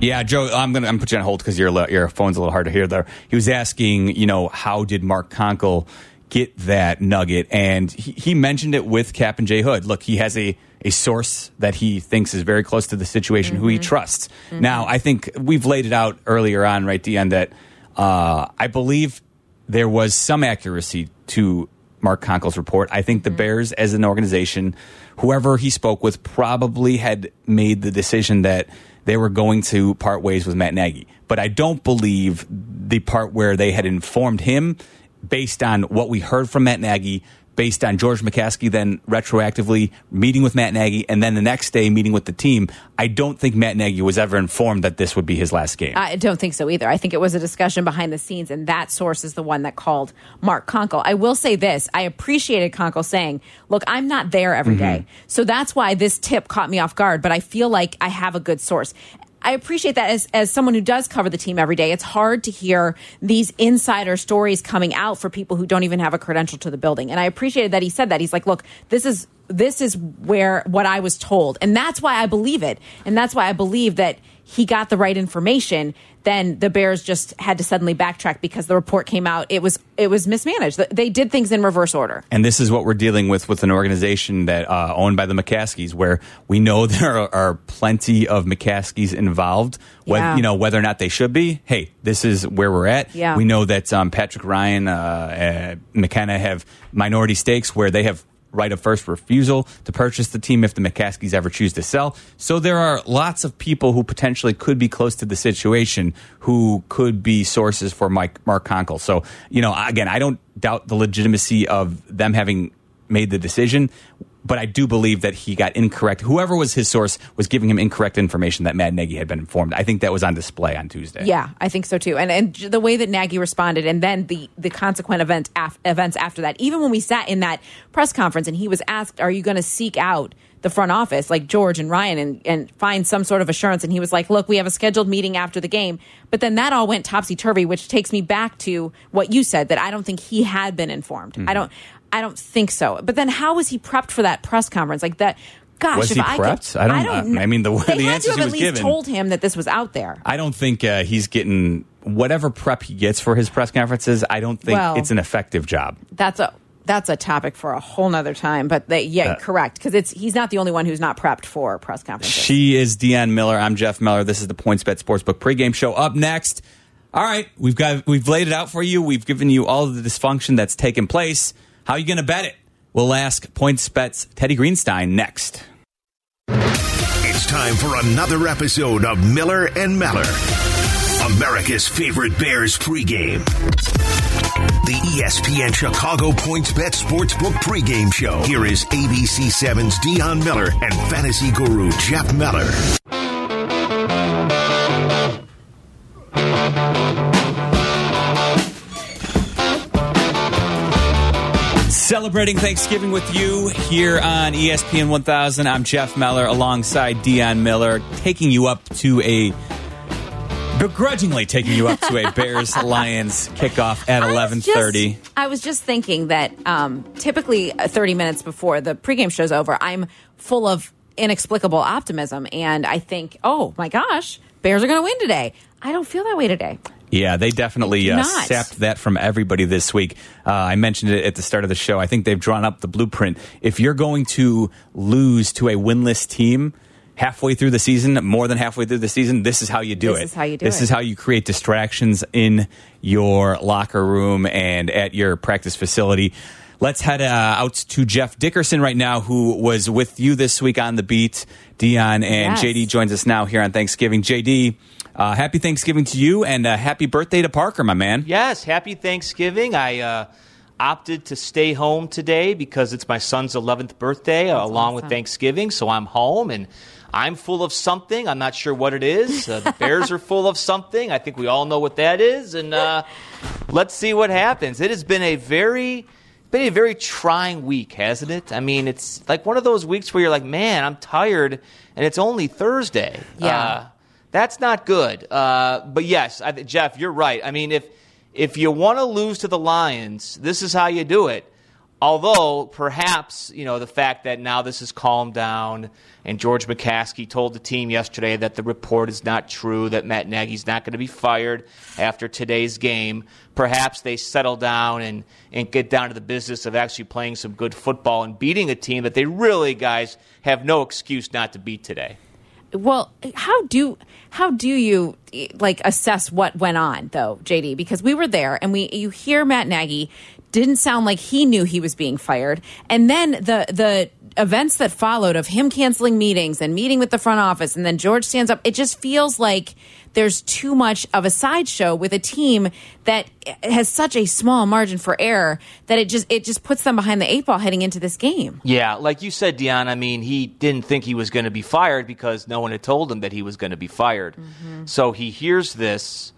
Yeah, Joe, I'm gonna I'm gonna put you on hold because your your phone's a little hard to hear there. He was asking, you know, how did Mark Konkol get that nugget? And he, he mentioned it with Kap and J Hood. Look, he has a a source that he thinks is very close to the situation, who he trusts. Now, I think we've laid it out earlier on, right, Dionne, that uh, I believe there was some accuracy to Mark Konkol's report. I think the mm-hmm. Bears, as an organization, whoever he spoke with, probably had made the decision that they were going to part ways with Matt Nagy. But I don't believe the part where they had informed him based on what we heard from Matt Nagy, based on George McCaskey then retroactively meeting with Matt Nagy, and then the next day meeting with the team. I don't think Matt Nagy was ever informed that this would be his last game. I don't think so either. I think it was a discussion behind the scenes, and that source is the one that called Mark Konkol. I will say this I appreciated Konkol saying, Look, I'm not there every day. Mm-hmm. So that's why this tip caught me off guard, but I feel like I have a good source. I appreciate that as, as someone who does cover the team every day. It's hard to hear these insider stories coming out for people who don't even have a credential to the building. And I appreciated that he said that. He's like, look, this is this is where what I was told. And that's why I believe it. And that's why I believe that he got the right information. Then the Bears just had to suddenly backtrack because the report came out. It was it was mismanaged. They did things in reverse order. And this is what we're dealing with with an organization that uh, owned by the McCaskeys, where we know there are, are plenty of McCaskeys involved. Whether, Yeah. You know whether or not they should be. Hey, this is where we're at. Yeah. We know that um, Patrick Ryan, uh, uh, McKenna have minority stakes where they have right of first refusal to purchase the team if the McCaskeys ever choose to sell. So there are lots of people who potentially could be close to the situation who could be sources for Mike Mark Konkol. So, you know, again, I don't doubt the legitimacy of them having made the decision, but I do believe that he got incorrect. Whoever was his source was giving him incorrect information that Matt Nagy had been informed. I think that was on display on Tuesday. Yeah, I think so too. And and the way that Nagy responded, and then the the consequent event af- events after that. Even when we sat in that press conference, and he was asked, "Are you going to seek out the front office like George and Ryan and and find some sort of assurance?" And he was like, "Look, we have a scheduled meeting after the game." But then that all went topsy turvy, which takes me back to what you said that I don't think he had been informed. Mm-hmm. I don't. I don't think so. But then, how was he prepped for that press conference? Like that. Gosh, Was if he I prepped? Could, I don't- I don't. I mean, the- they the had answers to he was at least given- told him that this was out there. I don't think uh, he's getting whatever prep he gets for his press conferences. I don't think Well- it's an effective job. That's a that's a topic for a whole nother time. But they, yeah, Uh, correct because it's he's not the only one who's not prepped for press conferences. She is Dionne Miller. I'm Jeff Meller. This is the PointsBet Sportsbook pregame show. Up next, all right, we've got we've laid it out for you. We've given you all the dysfunction that's taken place. How are you going to bet it? We'll ask PointsBet's Teddy Greenstein next. It's time for another episode of Miller and Meller, America's favorite Bears pregame. The ESPN Chicago Points Bet Sportsbook pregame show. Here is ABC 7's Dionne Miller and fantasy guru Jeff Meller. Celebrating Thanksgiving with you here on ESPN 1000. I'm Jeff Meller alongside Dionne Miller, taking you up to a begrudgingly taking you up to a Bears Lions kickoff at 11:30. I was just thinking that um, typically uh, 30 minutes before the pregame show's over, I'm full of inexplicable optimism, and I think, oh my gosh, Bears are going to win today. I don't feel that way today. Yeah, they definitely uh, sapped that from everybody this week. Uh, I mentioned it at the start of the show. I think they've drawn up the blueprint. If you're going to lose to a winless team halfway through the season, more than halfway through the season, this is how you do it. This is how you do it. This it. is how you create distractions in your locker room and at your practice facility. Let's head uh, out to Jeff Dickerson right now, who was with you this week on the beat. Dionne and Yes. JD joins us now here on Thanksgiving. JD, uh, happy Thanksgiving to you and uh, happy birthday to Parker, my man. Yes, happy Thanksgiving. I uh, opted to stay home today because it's my son's 11th birthday uh, along with Thanksgiving, so I'm home and I'm full of something. I'm not sure what it is. Uh, the Bears are full of something. I think we all know what that is, and uh, let's see what happens. It has been a very been a very trying week, hasn't it? I mean, it's like one of those weeks where you're like, man, I'm tired, and it's only Thursday. Yeah. Uh, that's not good. Uh, but yes, I, Jeff, you're right. I mean, if if you want to lose to the Lions, this is how you do it. Although perhaps you know the fact that now this has calmed down, and George McCaskey told the team yesterday that the report is not true, that Matt Nagy's not going to be fired after today's game. Perhaps they settle down and and get down to the business of actually playing some good football and beating a team that they really, guys, have no excuse not to beat today. Well, how do how do you like assess what went on though, JD? Because we were there and we you hear Matt Nagy didn't sound like he knew he was being fired, and then the the events that followed of him canceling meetings and meeting with the front office, and then George stands up. It just feels like there's too much of a sideshow with a team that has such a small margin for error that it just it just puts them behind the eight ball heading into this game. Yeah, like you said, Dionne, I mean, he didn't think he was going to be fired because no one had told him that he was going to be fired. So he hears this,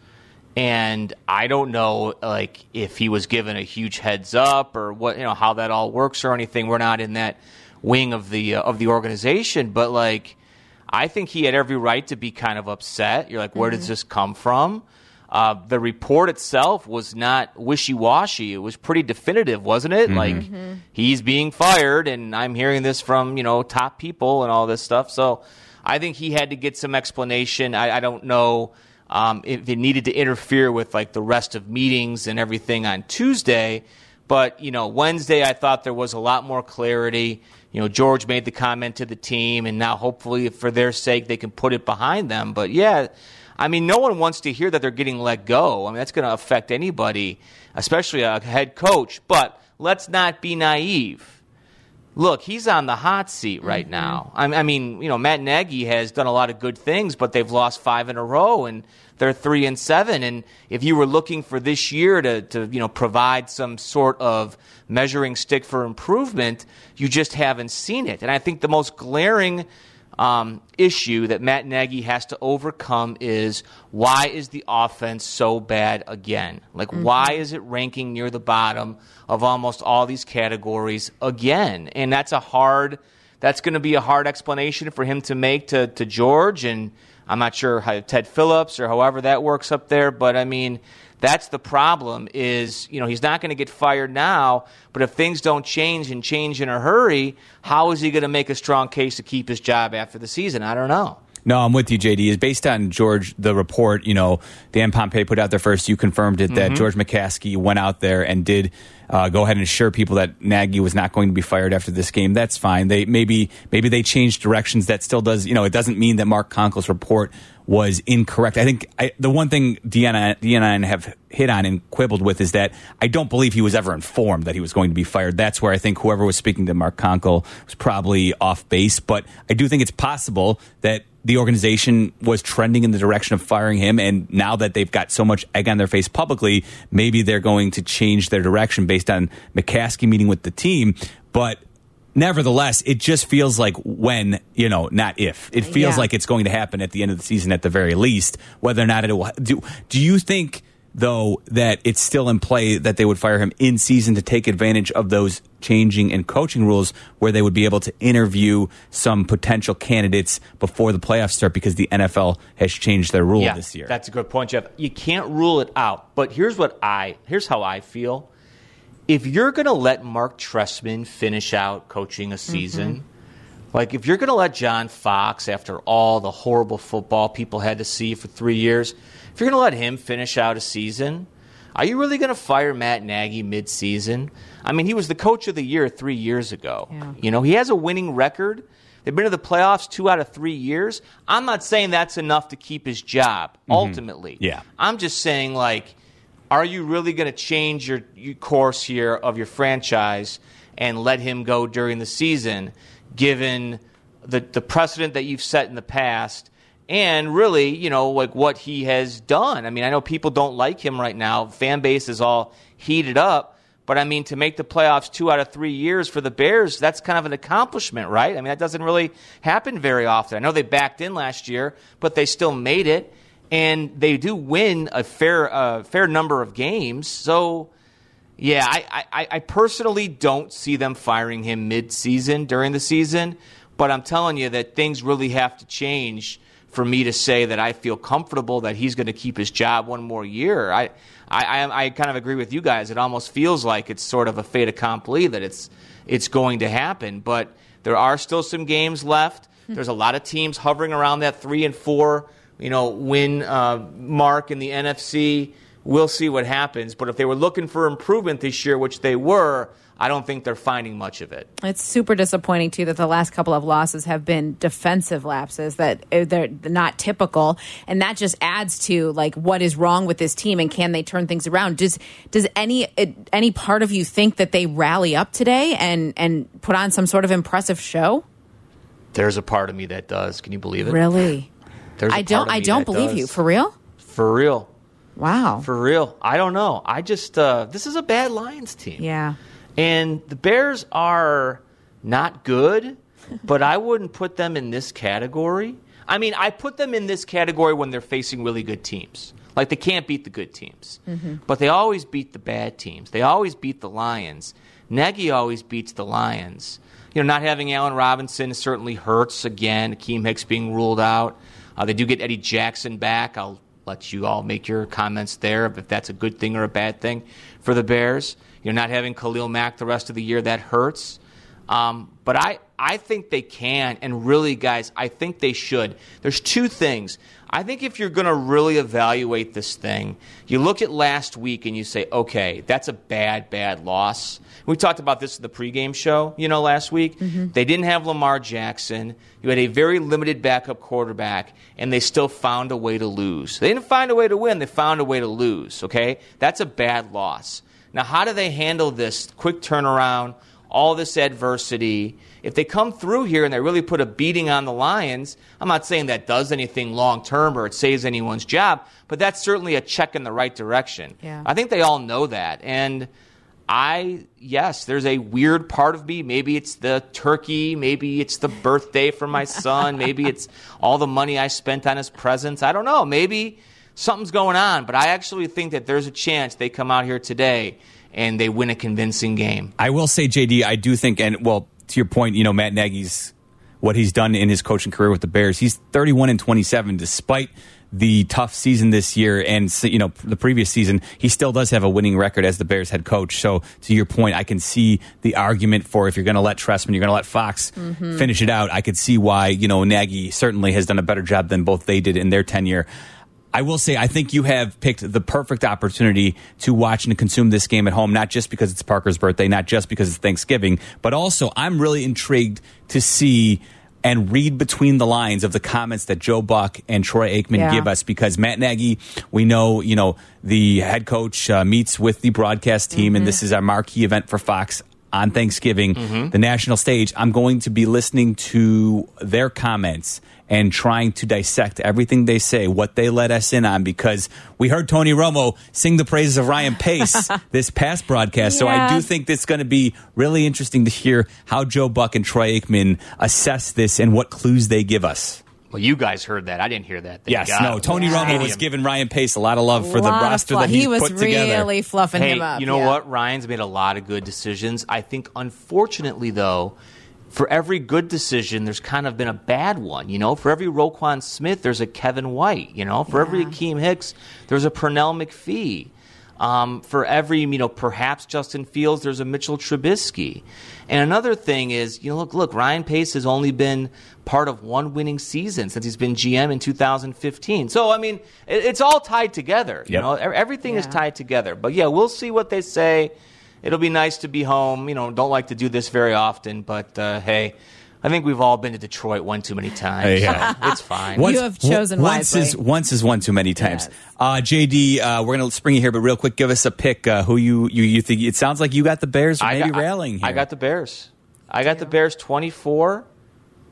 and I don't know, like, if he was given a huge heads up or what, you know, how that all works or anything. We're not in that wing of the uh, of the organization, but like, I think he had every right to be kind of upset. You're like, where does this come from? Uh, the report itself was not wishy washy. It was pretty definitive, wasn't it? Mhm. Like Mhm. he's being fired, and I'm hearing this from you know top people and all this stuff. So I think he had to get some explanation. I, I don't know um, if it needed to interfere with like the rest of meetings and everything on Tuesday, but you know Wednesday I thought there was a lot more clarity. You know George made the comment to the team, and now hopefully for their sake they can put it behind them. But yeah. I mean, no one wants to hear that they're getting let go. I mean, that's going to affect anybody, especially a head coach. But let's not be naive. Look, he's on the hot seat right mm-hmm. now. I, I mean, you know, Matt Nagy has done a lot of good things, but they've lost five in a row, and they're three and seven. And if you were looking for this year to, to you know, provide some sort of measuring stick for improvement, you just haven't seen it. And I think the most glaring um, issue that Matt Nagy has to overcome is why is the offense so bad again? Like, why is it ranking near the bottom of almost all these categories again? And that's a hard, that's going to be a hard explanation for him to make to, to George. And I'm not sure how Ted Phillips or however that works up there, but I mean, that's the problem is, you know, he's not going to get fired now, but if things don't change and change in a hurry, how is he going to make a strong case to keep his job after the season? I don't know. No, I'm with you, JD. Is based on George the report. You know, Dan Pompei put out there first. You confirmed it that Mhm. George McCaskey went out there and did uh, go ahead and assure people that Nagy was not going to be fired after this game. That's fine. They maybe maybe they changed directions. That still does. You know, it doesn't mean that Mark Konkol's report was incorrect. I think I, the one thing Deanna, Deanna and I have hit on and quibbled with is that I don't believe he was ever informed that he was going to be fired. That's where I think whoever was speaking to Mark Conkel was probably off base. But I do think it's possible that the organization was trending in the direction of firing him. And now that they've got so much egg on their face publicly, maybe they're going to change their direction based on McCaskey meeting with the team. But nevertheless, it just feels like when, you know, not if. It feels Yeah. like it's going to happen at the end of the season at the very least, whether or not it will. Do, do you think, though, that it's still in play that they would fire him in season to take advantage of those changing and coaching rules where they would be able to interview some potential candidates before the playoffs start because the NFL has changed their rule yeah, this year? That's a good point, Jeff. You can't rule it out. But here's what I here's how I feel. If you're going to let Marc Trestman finish out coaching a mm-hmm. season, like if you're going to let John Fox, after all the horrible football people had to see for three years, if you're going to let him finish out a season, are you really going to fire Matt Nagy mid-season? I mean, he was the coach of the year three years ago. You know, he has a winning record. They've been to the playoffs two out of three years. I'm not saying that's enough to keep his job. Mm-hmm. Ultimately, Yeah. I'm just saying, like, are you really going to change your, your course here of your franchise and let him go during the season, given the, the precedent that you've set in the past? And really, you know, like what he has done. I mean, I know people don't like him right now. Fan base is all heated up. But I mean, to make the playoffs two out of three years for the Bears, that's kind of an accomplishment, right? I mean, that doesn't really happen very often. I know they backed in last year, but they still made it, and they do win a fair, uh, fair number of games. So, yeah, I, I, I personally don't see them firing him mid-season during the season, but I'm telling you that things really have to change for me to say that I feel comfortable that he's going to keep his job one more year. I, I, I, I kind of agree with you guys. It almost feels like it's sort of a fait accompli that it's it's going to happen. But there are still some games left. There's a lot of teams hovering around that three and four, you know, win uh, mark in the NFC. We'll see what happens. But if they were looking for improvement this year, which they were, I don't think they're finding much of it. It's super disappointing too that the last couple of losses have been defensive lapses that uh, they're not typical, and that just adds to like what is wrong with this team and can they turn things around? Does does any uh, any part of you think that they rally up today and and put on some sort of impressive show? There's a part of me that does. Can you believe it? Really? There's I don't. I don't believe does. you for real. For real. Wow. For real. I don't know. I just uh, this is a bad Lions team. Yeah. And the Bears are not good, but I wouldn't put them in this category. I mean, I put them in this category when they're facing really good teams. Like they can't beat the good teams. But they always beat the bad teams. They always beat the Lions. Nagy always beats the Lions. You know, not having Allen Robinson certainly hurts again. Akiem Hicks being ruled out. Uh, they do get Eddie Jackson back. I'll let you all make your comments there if that's a good thing or a bad thing for the Bears. You're not having Khalil Mack the rest of the year. That hurts. Um, but I, I think they can, and really, guys, I think they should. There's two things. I think if you're going to really evaluate this thing, you look at last week and you say, okay, that's a bad, bad loss. We talked about this in the pregame show, you know, last week. They didn't have Lamar Jackson. You had a very limited backup quarterback, and they still found a way to lose. They didn't find a way to win, they found a way to lose, okay? That's a bad loss. Now, how do they handle this quick turnaround, all this adversity? If they come through here and they really put a beating on the Lions, I'm not saying that does anything long term or it saves anyone's job, but that's certainly a check in the right direction. Yeah. I think they all know that. And I, yes, there's a weird part of me. Maybe it's the turkey. Maybe it's the birthday for my son. maybe it's all the money I spent on his presents. I don't know. Maybe something's going on. But I actually think that there's a chance they come out here today and they win a convincing game. I will say, JD, I do think, and well, to your point, you know, Matt Nagy's what he's done in his coaching career with the Bears. He's 31 and 27, despite the tough season this year and you know the previous season, he still does have a winning record as the Bears head coach. So to your point, I can see the argument for if you're going to let Trestman, you're going to let Fox Mhm. finish it out. I could see why you know Nagy certainly has done a better job than both they did in their tenure. I will say, I think you have picked the perfect opportunity to watch and consume this game at home, not just because it's Parker's birthday, not just because it's Thanksgiving, but also I'm really intrigued to see and read between the lines of the comments that Joe Buck and Troy Aikman Yeah. give us because Matt Nagy, we know, you know, the head coach uh, meets with the broadcast team, and this is our marquee event for Fox on Thanksgiving, the national stage. I'm going to be listening to their comments and trying to dissect everything they say, what they let us in on, because we heard Tony Romo sing the praises of Ryan Pace this past broadcast. So I do think it's going to be really interesting to hear how Joe Buck and Troy Aikman assess this and what clues they give us. Well, you guys heard that. I didn't hear that. Thank Yes, God. no. Tony Romo was giving Ryan Pace a lot of love for the Lot of roster fluff. that he's he was put together. really fluffing hey, him up. you know yeah. what? Ryan's made a lot of good decisions. I think, unfortunately, though, for every good decision, there's kind of been a bad one. You know, for every Roquan Smith, there's a Kevin White. You know, for every Akiem Hicks, there's a Pernell McPhee. Um, for every, you know, perhaps Justin Fields, there's a Mitchell Trubisky. And another thing is, you know, look, look, Ryan Pace has only been part of one winning season since he's been GM in 2015. So, I mean, it, it's all tied together. You Yep. know, everything is tied together. But yeah, we'll see what they say. It'll be nice to be home. You know, don't like to do this very often, but uh, hey, I think we've all been to Detroit one too many times. Yeah. so it's fine. You have chosen once wisely. is once is one too many times. Uh, JD, uh, we're gonna spring you here, but real quick, give us a pick. Uh, who you, you you think? It sounds like you got the Bears. Or I maybe got, rallying here. I got the Bears. I got the Bears 24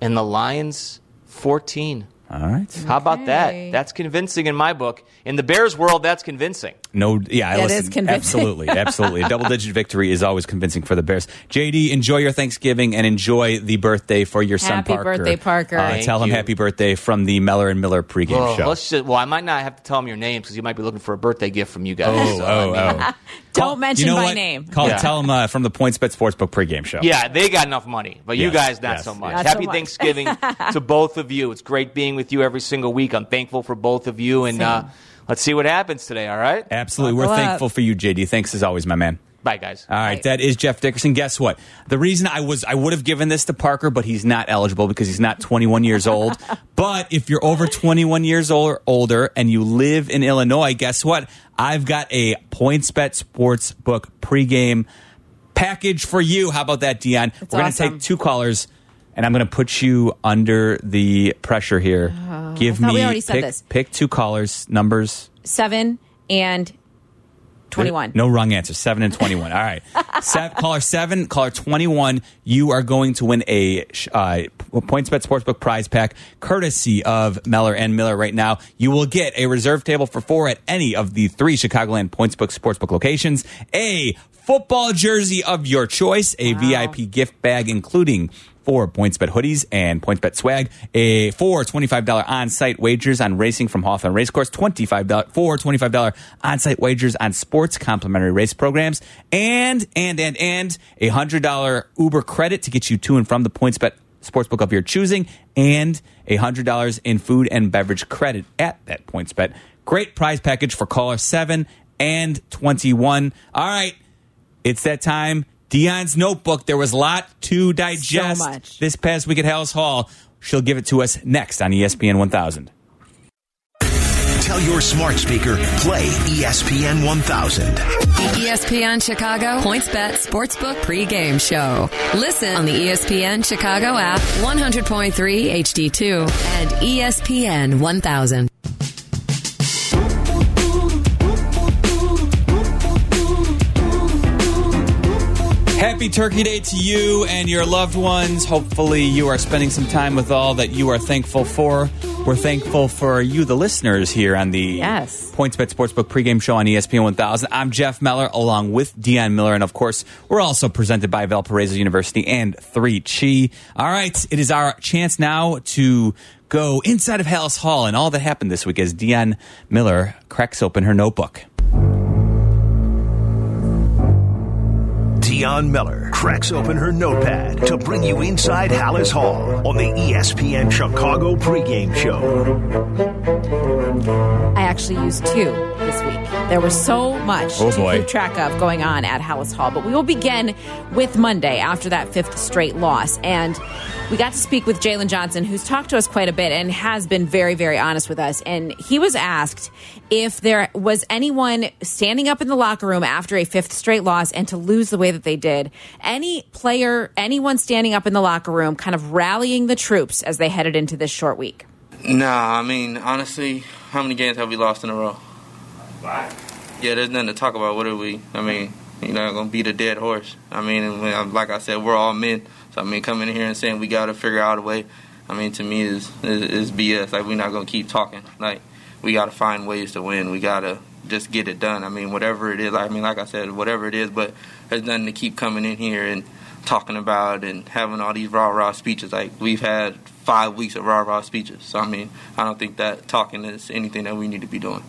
and the Lions 14. All right. How about Okay. that? That's convincing in my book. In the Bears world, that's convincing. No, yeah, That listen, is convincing. absolutely, absolutely. A double-digit victory is always convincing for the Bears. JD, enjoy your Thanksgiving and enjoy the birthday for your son Happy Parker. birthday, Parker. Uh, Thank tell him you. happy birthday from the Meller and Miller pregame Well, show. let's just, well, I might not have to tell him your names because you might be looking for a birthday gift from you guys. Oh, So, oh, I mean, oh. Don't mention you know by what? name. Call, Yeah. Tell him uh, from the PointsBet Sportsbook pregame show. Yeah, they got enough money, but you guys not yes, so much. yes. Not so Happy much. Thanksgiving to both of you. It's great being with you every single week. I'm thankful for both of you, and uh, let's see what happens today. All right, Absolutely. We're Buckle up. thankful for you, JD. Thanks as always, my man. Bye, guys. All right, that is Jeff Dickerson. Guess what? The reason I was I would have given this to Parker, but he's not eligible because he's not 21 years old. but if you're over 21 years old or older and you live in Illinois, guess what? I've got a PointsBet Sportsbook pregame package for you. How about that, Dionne? That's We're going to take two callers. And I'm going to put you under the pressure here. Oh, Give Oh, I me we already said pick, this. pick two callers, numbers. Seven and 21. No wrong answer. Seven and twenty-one. All right. Se- caller seven, caller twenty-one. You are going to win a uh, PointsBet Sportsbook prize pack, courtesy of Meller and Miller. Right now, you will get a reserve table for four at any of the three Chicagoland PointsBet Sportsbook locations, a football jersey of your choice, a VIP gift bag, including four PointsBet hoodies and PointsBet swag, a four $25 on-site wagers on racing from Hawthorne Racecourse, $25, four $25 on-site wagers on sports complimentary race programs, and, and, and, and a $100 Uber credit to get you to and from the PointsBet sportsbook of your choosing, and a $100 in food and beverage credit at that PointsBet. Great prize package for caller 7 and 21. All right. It's that time. Dionne's notebook. There was a lot to digest much. this past week at Halas Hall. She'll give it to us next on ESPN 1000. Tell your smart speaker, play ESPN 1000. The ESPN Chicago PointsBet Sportsbook pregame show. Listen on the ESPN Chicago app, 100.3 HD2, and ESPN 1000. Happy Turkey Day to you and your loved ones. Hopefully, you are spending some time with all that you are thankful for. We're thankful for you, the listeners, here on the Yes. PointsBet Sportsbook pregame show on ESPN 1000. I'm Jeff Meller, along with Dionne Miller, and of course, we're also presented by Valparaiso University and 3 Chi. All right, it is our chance now to go inside of Halas Hall and all that happened this week as Dionne Miller cracks open her notebook. Dionne Miller cracks open her notepad to bring you inside Halas Hall on the ESPN Chicago pregame show. I actually used two this week. There was so much Oh, to keep track of going on at Halas Hall. But we will begin with Monday after that fifth straight loss. And we got to speak with Jaylon Johnson, who's talked to us quite a bit and has been very, very honest with us. And he was asked if there was anyone standing up in the locker room after a fifth straight loss and to lose the way that they did. Any player, anyone standing up in the locker room, kind of rallying the troops as they headed into this short week. Nah, I mean, honestly, how many games have we lost in a row? Yeah, there's nothing to talk about. What are we? I mean, you're not gonna beat a dead horse. I mean, like I said, we're all men. So I mean, coming in here and saying we gotta figure out a way. I mean, to me is is, is BS. Like we're not gonna keep talking. Like we gotta find ways to win. We gotta just get it done. I mean, whatever it is. I mean, like I said, whatever it is. But there's nothing to keep coming in here and talking about and having all these rah rah speeches. Like we've had five weeks of rah rah speeches. So I mean, I don't think that talking is anything that we need to be doing.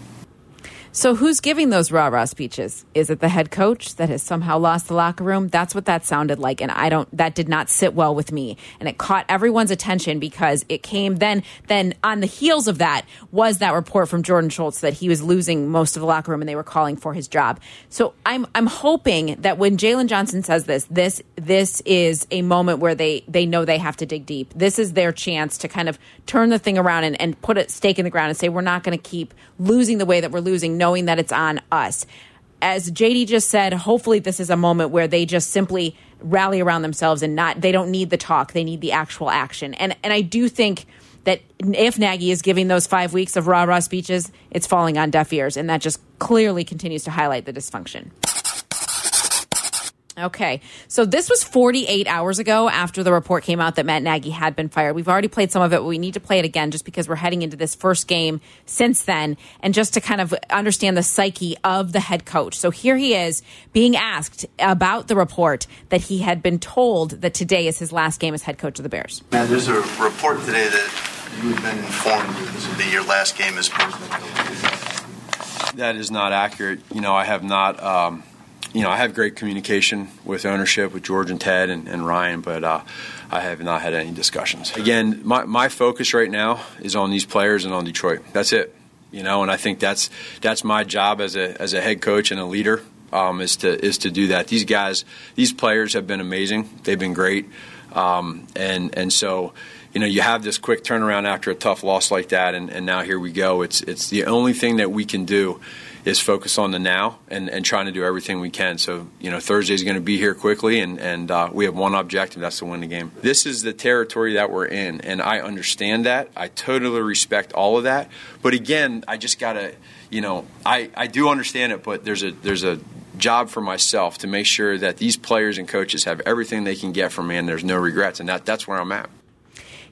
So who's giving those rah rah speeches? Is it the head coach that has somehow lost the locker room? That's what that sounded like, and I don't. That did not sit well with me, and it caught everyone's attention because it came then. Then on the heels of that was that report from Jordan Schultz that he was losing most of the locker room, and they were calling for his job. So I'm I'm hoping that when Jaylon Johnson says this, this this is a moment where they they know they have to dig deep. This is their chance to kind of turn the thing around and, and put a stake in the ground and say we're not going to keep losing the way that we're losing, knowing that it's on us. As JD just said, hopefully this is a moment where they just simply rally around themselves and not they don't need the talk, they need the actual action. And and I do think that if Nagy is giving those five weeks of rah rah speeches, it's falling on deaf ears, and that just clearly continues to highlight the dysfunction. Okay, so this was 48 hours ago after the report came out that Matt Nagy had been fired. We've already played some of it, but we need to play it again just because we're heading into this first game since then, and just to kind of understand the psyche of the head coach. So here he is being asked about the report that he had been told that today is his last game as head coach of the Bears. Now, there's a report today that you've been informed that this will be your last game as president. That is not accurate. You know, I have not. Um, you know, I have great communication with ownership, with George and Ted and, and Ryan, but uh, I have not had any discussions. Again, my, my focus right now is on these players and on Detroit. That's it. You know, and I think that's that's my job as a as a head coach and a leader um, is to is to do that. These guys, these players have been amazing. They've been great, um, and and so you know you have this quick turnaround after a tough loss like that, and, and now here we go. It's it's the only thing that we can do is focus on the now and, and trying to do everything we can. So, you know, Thursday's going to be here quickly, and, and uh, we have one objective that's to win the game. This is the territory that we're in, and I understand that. I totally respect all of that. But again, I just got to, you know, I, I do understand it, but there's a, there's a, job for myself to make sure that these players and coaches have everything they can get from me and there's no regrets and that that's where I'm at.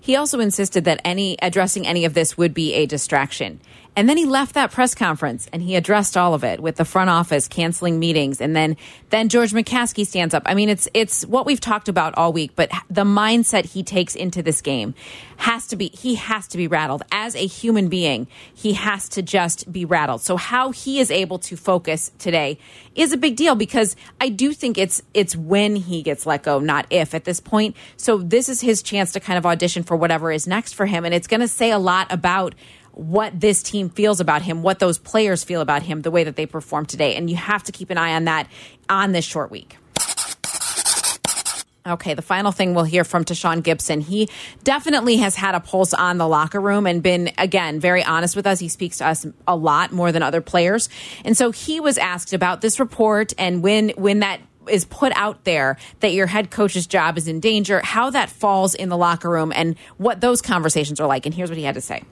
He also insisted that any addressing any of this would be a distraction. And then he left that press conference and he addressed all of it with the front office canceling meetings. And then, then George McCaskey stands up. I mean, it's, it's what we've talked about all week, but the mindset he takes into this game has to be, he has to be rattled. As a human being, he has to just be rattled. So how he is able to focus today is a big deal because I do think it's, it's when he gets let go, not if at this point. So this is his chance to kind of audition for whatever is next for him. And it's going to say a lot about what this team feels about him, what those players feel about him, the way that they perform today. And you have to keep an eye on that on this short week. Okay, the final thing we'll hear from Tashaun Gipson. He definitely has had a pulse on the locker room and been, again, very honest with us. He speaks to us a lot more than other players. And so he was asked about this report and when, when that is put out there that your head coach's job is in danger, how that falls in the locker room and what those conversations are like. And here's what he had to say.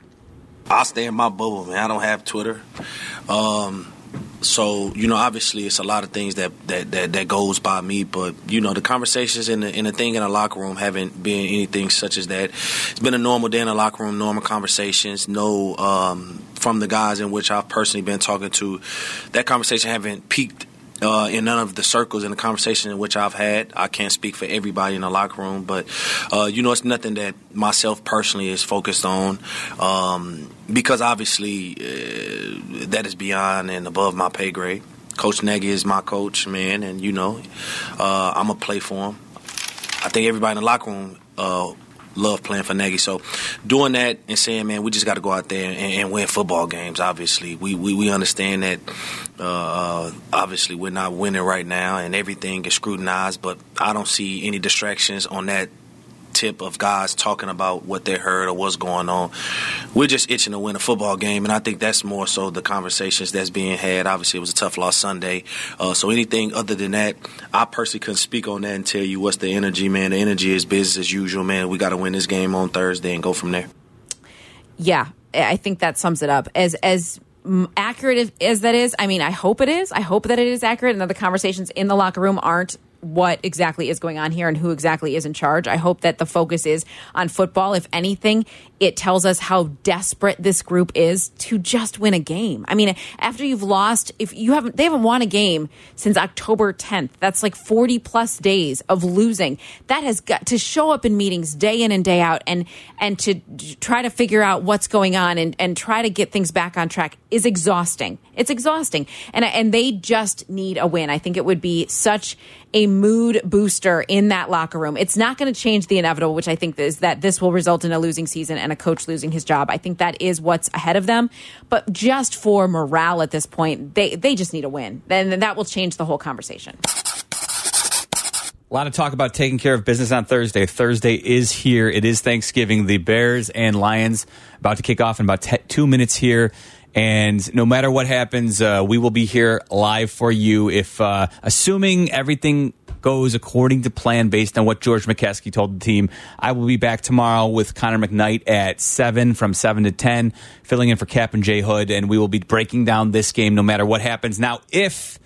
I stay in my bubble, man. I don't have Twitter. Um, so you know, obviously, it's a lot of things that, that, that, that goes by me. But you know, the conversations and the, and the thing in the locker room haven't been anything such as that. It's been a normal day in the locker room, normal conversations. No, um, from the guys in which I've personally been talking to, that conversation haven't peaked uh, in none of the circles in the conversation in which I've had. I can't speak for everybody in the locker room, but uh, you know, it's nothing that myself personally is focused on um, because obviously uh, that is beyond and above my pay grade. Coach Nagy is my coach, man, and you know, uh, I'm gonna play for him. I think everybody in the locker room uh, love playing for Nagy. So doing that and saying, man, we just got to go out there and, and, win football games. Obviously, we we, we understand that. Uh, obviously, we're not winning right now, and everything is scrutinized. But I don't see any distractions on that tip of guys talking about what they heard or what's going on. We're just itching to win a football game, and I think that's more so the conversations that's being had. Obviously, it was a tough loss Sunday, uh, so anything other than that, I personally couldn't speak on that and tell you what's the energy, man. The energy is business as usual, man. We got to win this game on Thursday and go from there. Yeah, I think that sums it up. As as accurate as that is, I mean, I hope it is. I hope that it is accurate and that the conversations in the locker room aren't what exactly is going on here and who exactly is in charge. I hope that the focus is on football. If anything, it tells us how desperate this group is to just win a game. I mean, after you've lost, if you haven't, they haven't won a game since October 10th. That's like 40 plus days of losing. That has got to show up in meetings day in and day out and, and to try to figure out what's going on and, and try to get things back on track is exhausting. It's exhausting. And, and they just need a win. I think it would be such a mood booster in that locker room. It's not going to change the inevitable, which I think is that this will result in a losing season and a coach losing his job. I think that is what's ahead of them. But just for morale at this point, they they just need a win. Then that will change the whole conversation. A lot of talk about taking care of business on Thursday. Thursday is here. It is Thanksgiving. The Bears and Lions about to kick off in about t- two minutes here. And no matter what happens, uh, we will be here live for you. If uh, assuming everything goes according to plan based on what George McCaskey told the team. I will be back tomorrow with Connor McKnight at 7 from 7 to 10, filling in for Kap and Jay Hood, and we will be breaking down this game no matter what happens. Now, if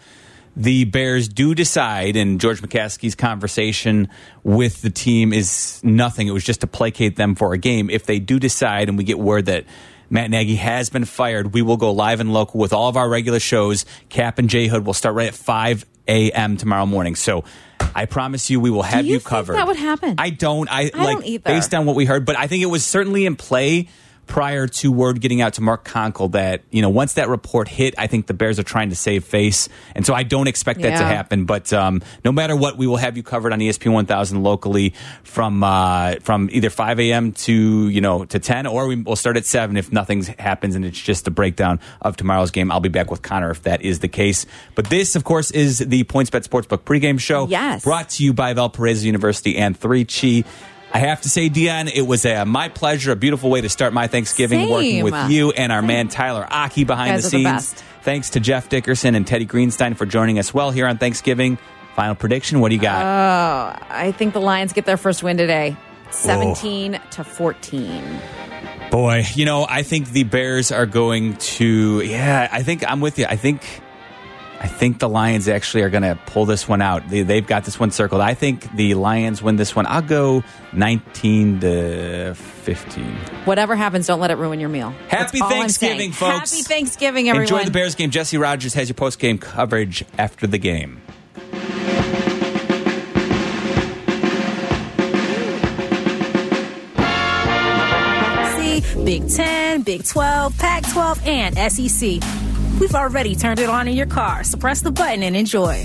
the Bears do decide, and George McCaskey's conversation with the team is nothing, it was just to placate them for a game. If they do decide, and we get word that Matt Nagy has been fired. We will go live and local with all of our regular shows. Kap and J Hood will start right at 5 a.m. tomorrow morning. So I promise you, we will have you, you, covered. that would happen? I don't. I, I like don't based on what we heard, but I think it was certainly in play prior to word getting out to Mark Konkol that you know once that report hit, I think the Bears are trying to save face, and so I don't expect that to happen. But um, no matter what, we will have you covered on ESPN 1000 locally from uh, from either 5 a.m. to you know to 10, or we will start at 7 if nothing happens and it's just a breakdown of tomorrow's game. I'll be back with Connor if that is the case. But this, of course, is the PointsBet Sportsbook pregame show. Yes. brought to you by Valparaiso University and 3Chi. I have to say, Dionne, it was a, my pleasure, a beautiful way to start my Thanksgiving Same. working with you and our man Tyler Aki behind the the scenes. best. Thanks to Jeff Dickerson and Teddy Greenstein for joining us well here on Thanksgiving. Final prediction, what do you got? Oh, I think the Lions get their first win today. 17 to 14. Boy, you know, I think the Bears are going to. Yeah, I think I'm with you. I think, I think the Lions actually are going to pull this one out. They, they've got this one circled. I think the Lions win this one. I'll go 19 to 15. Whatever happens, don't let it ruin your meal. Happy Thanksgiving, folks. Happy Thanksgiving, everyone. Enjoy the Bears game. Jesse Rogers has your post game coverage after the game. Big 10, Big 12, Pac 12, and SEC. We've already turned it on in your car, so press the button and enjoy.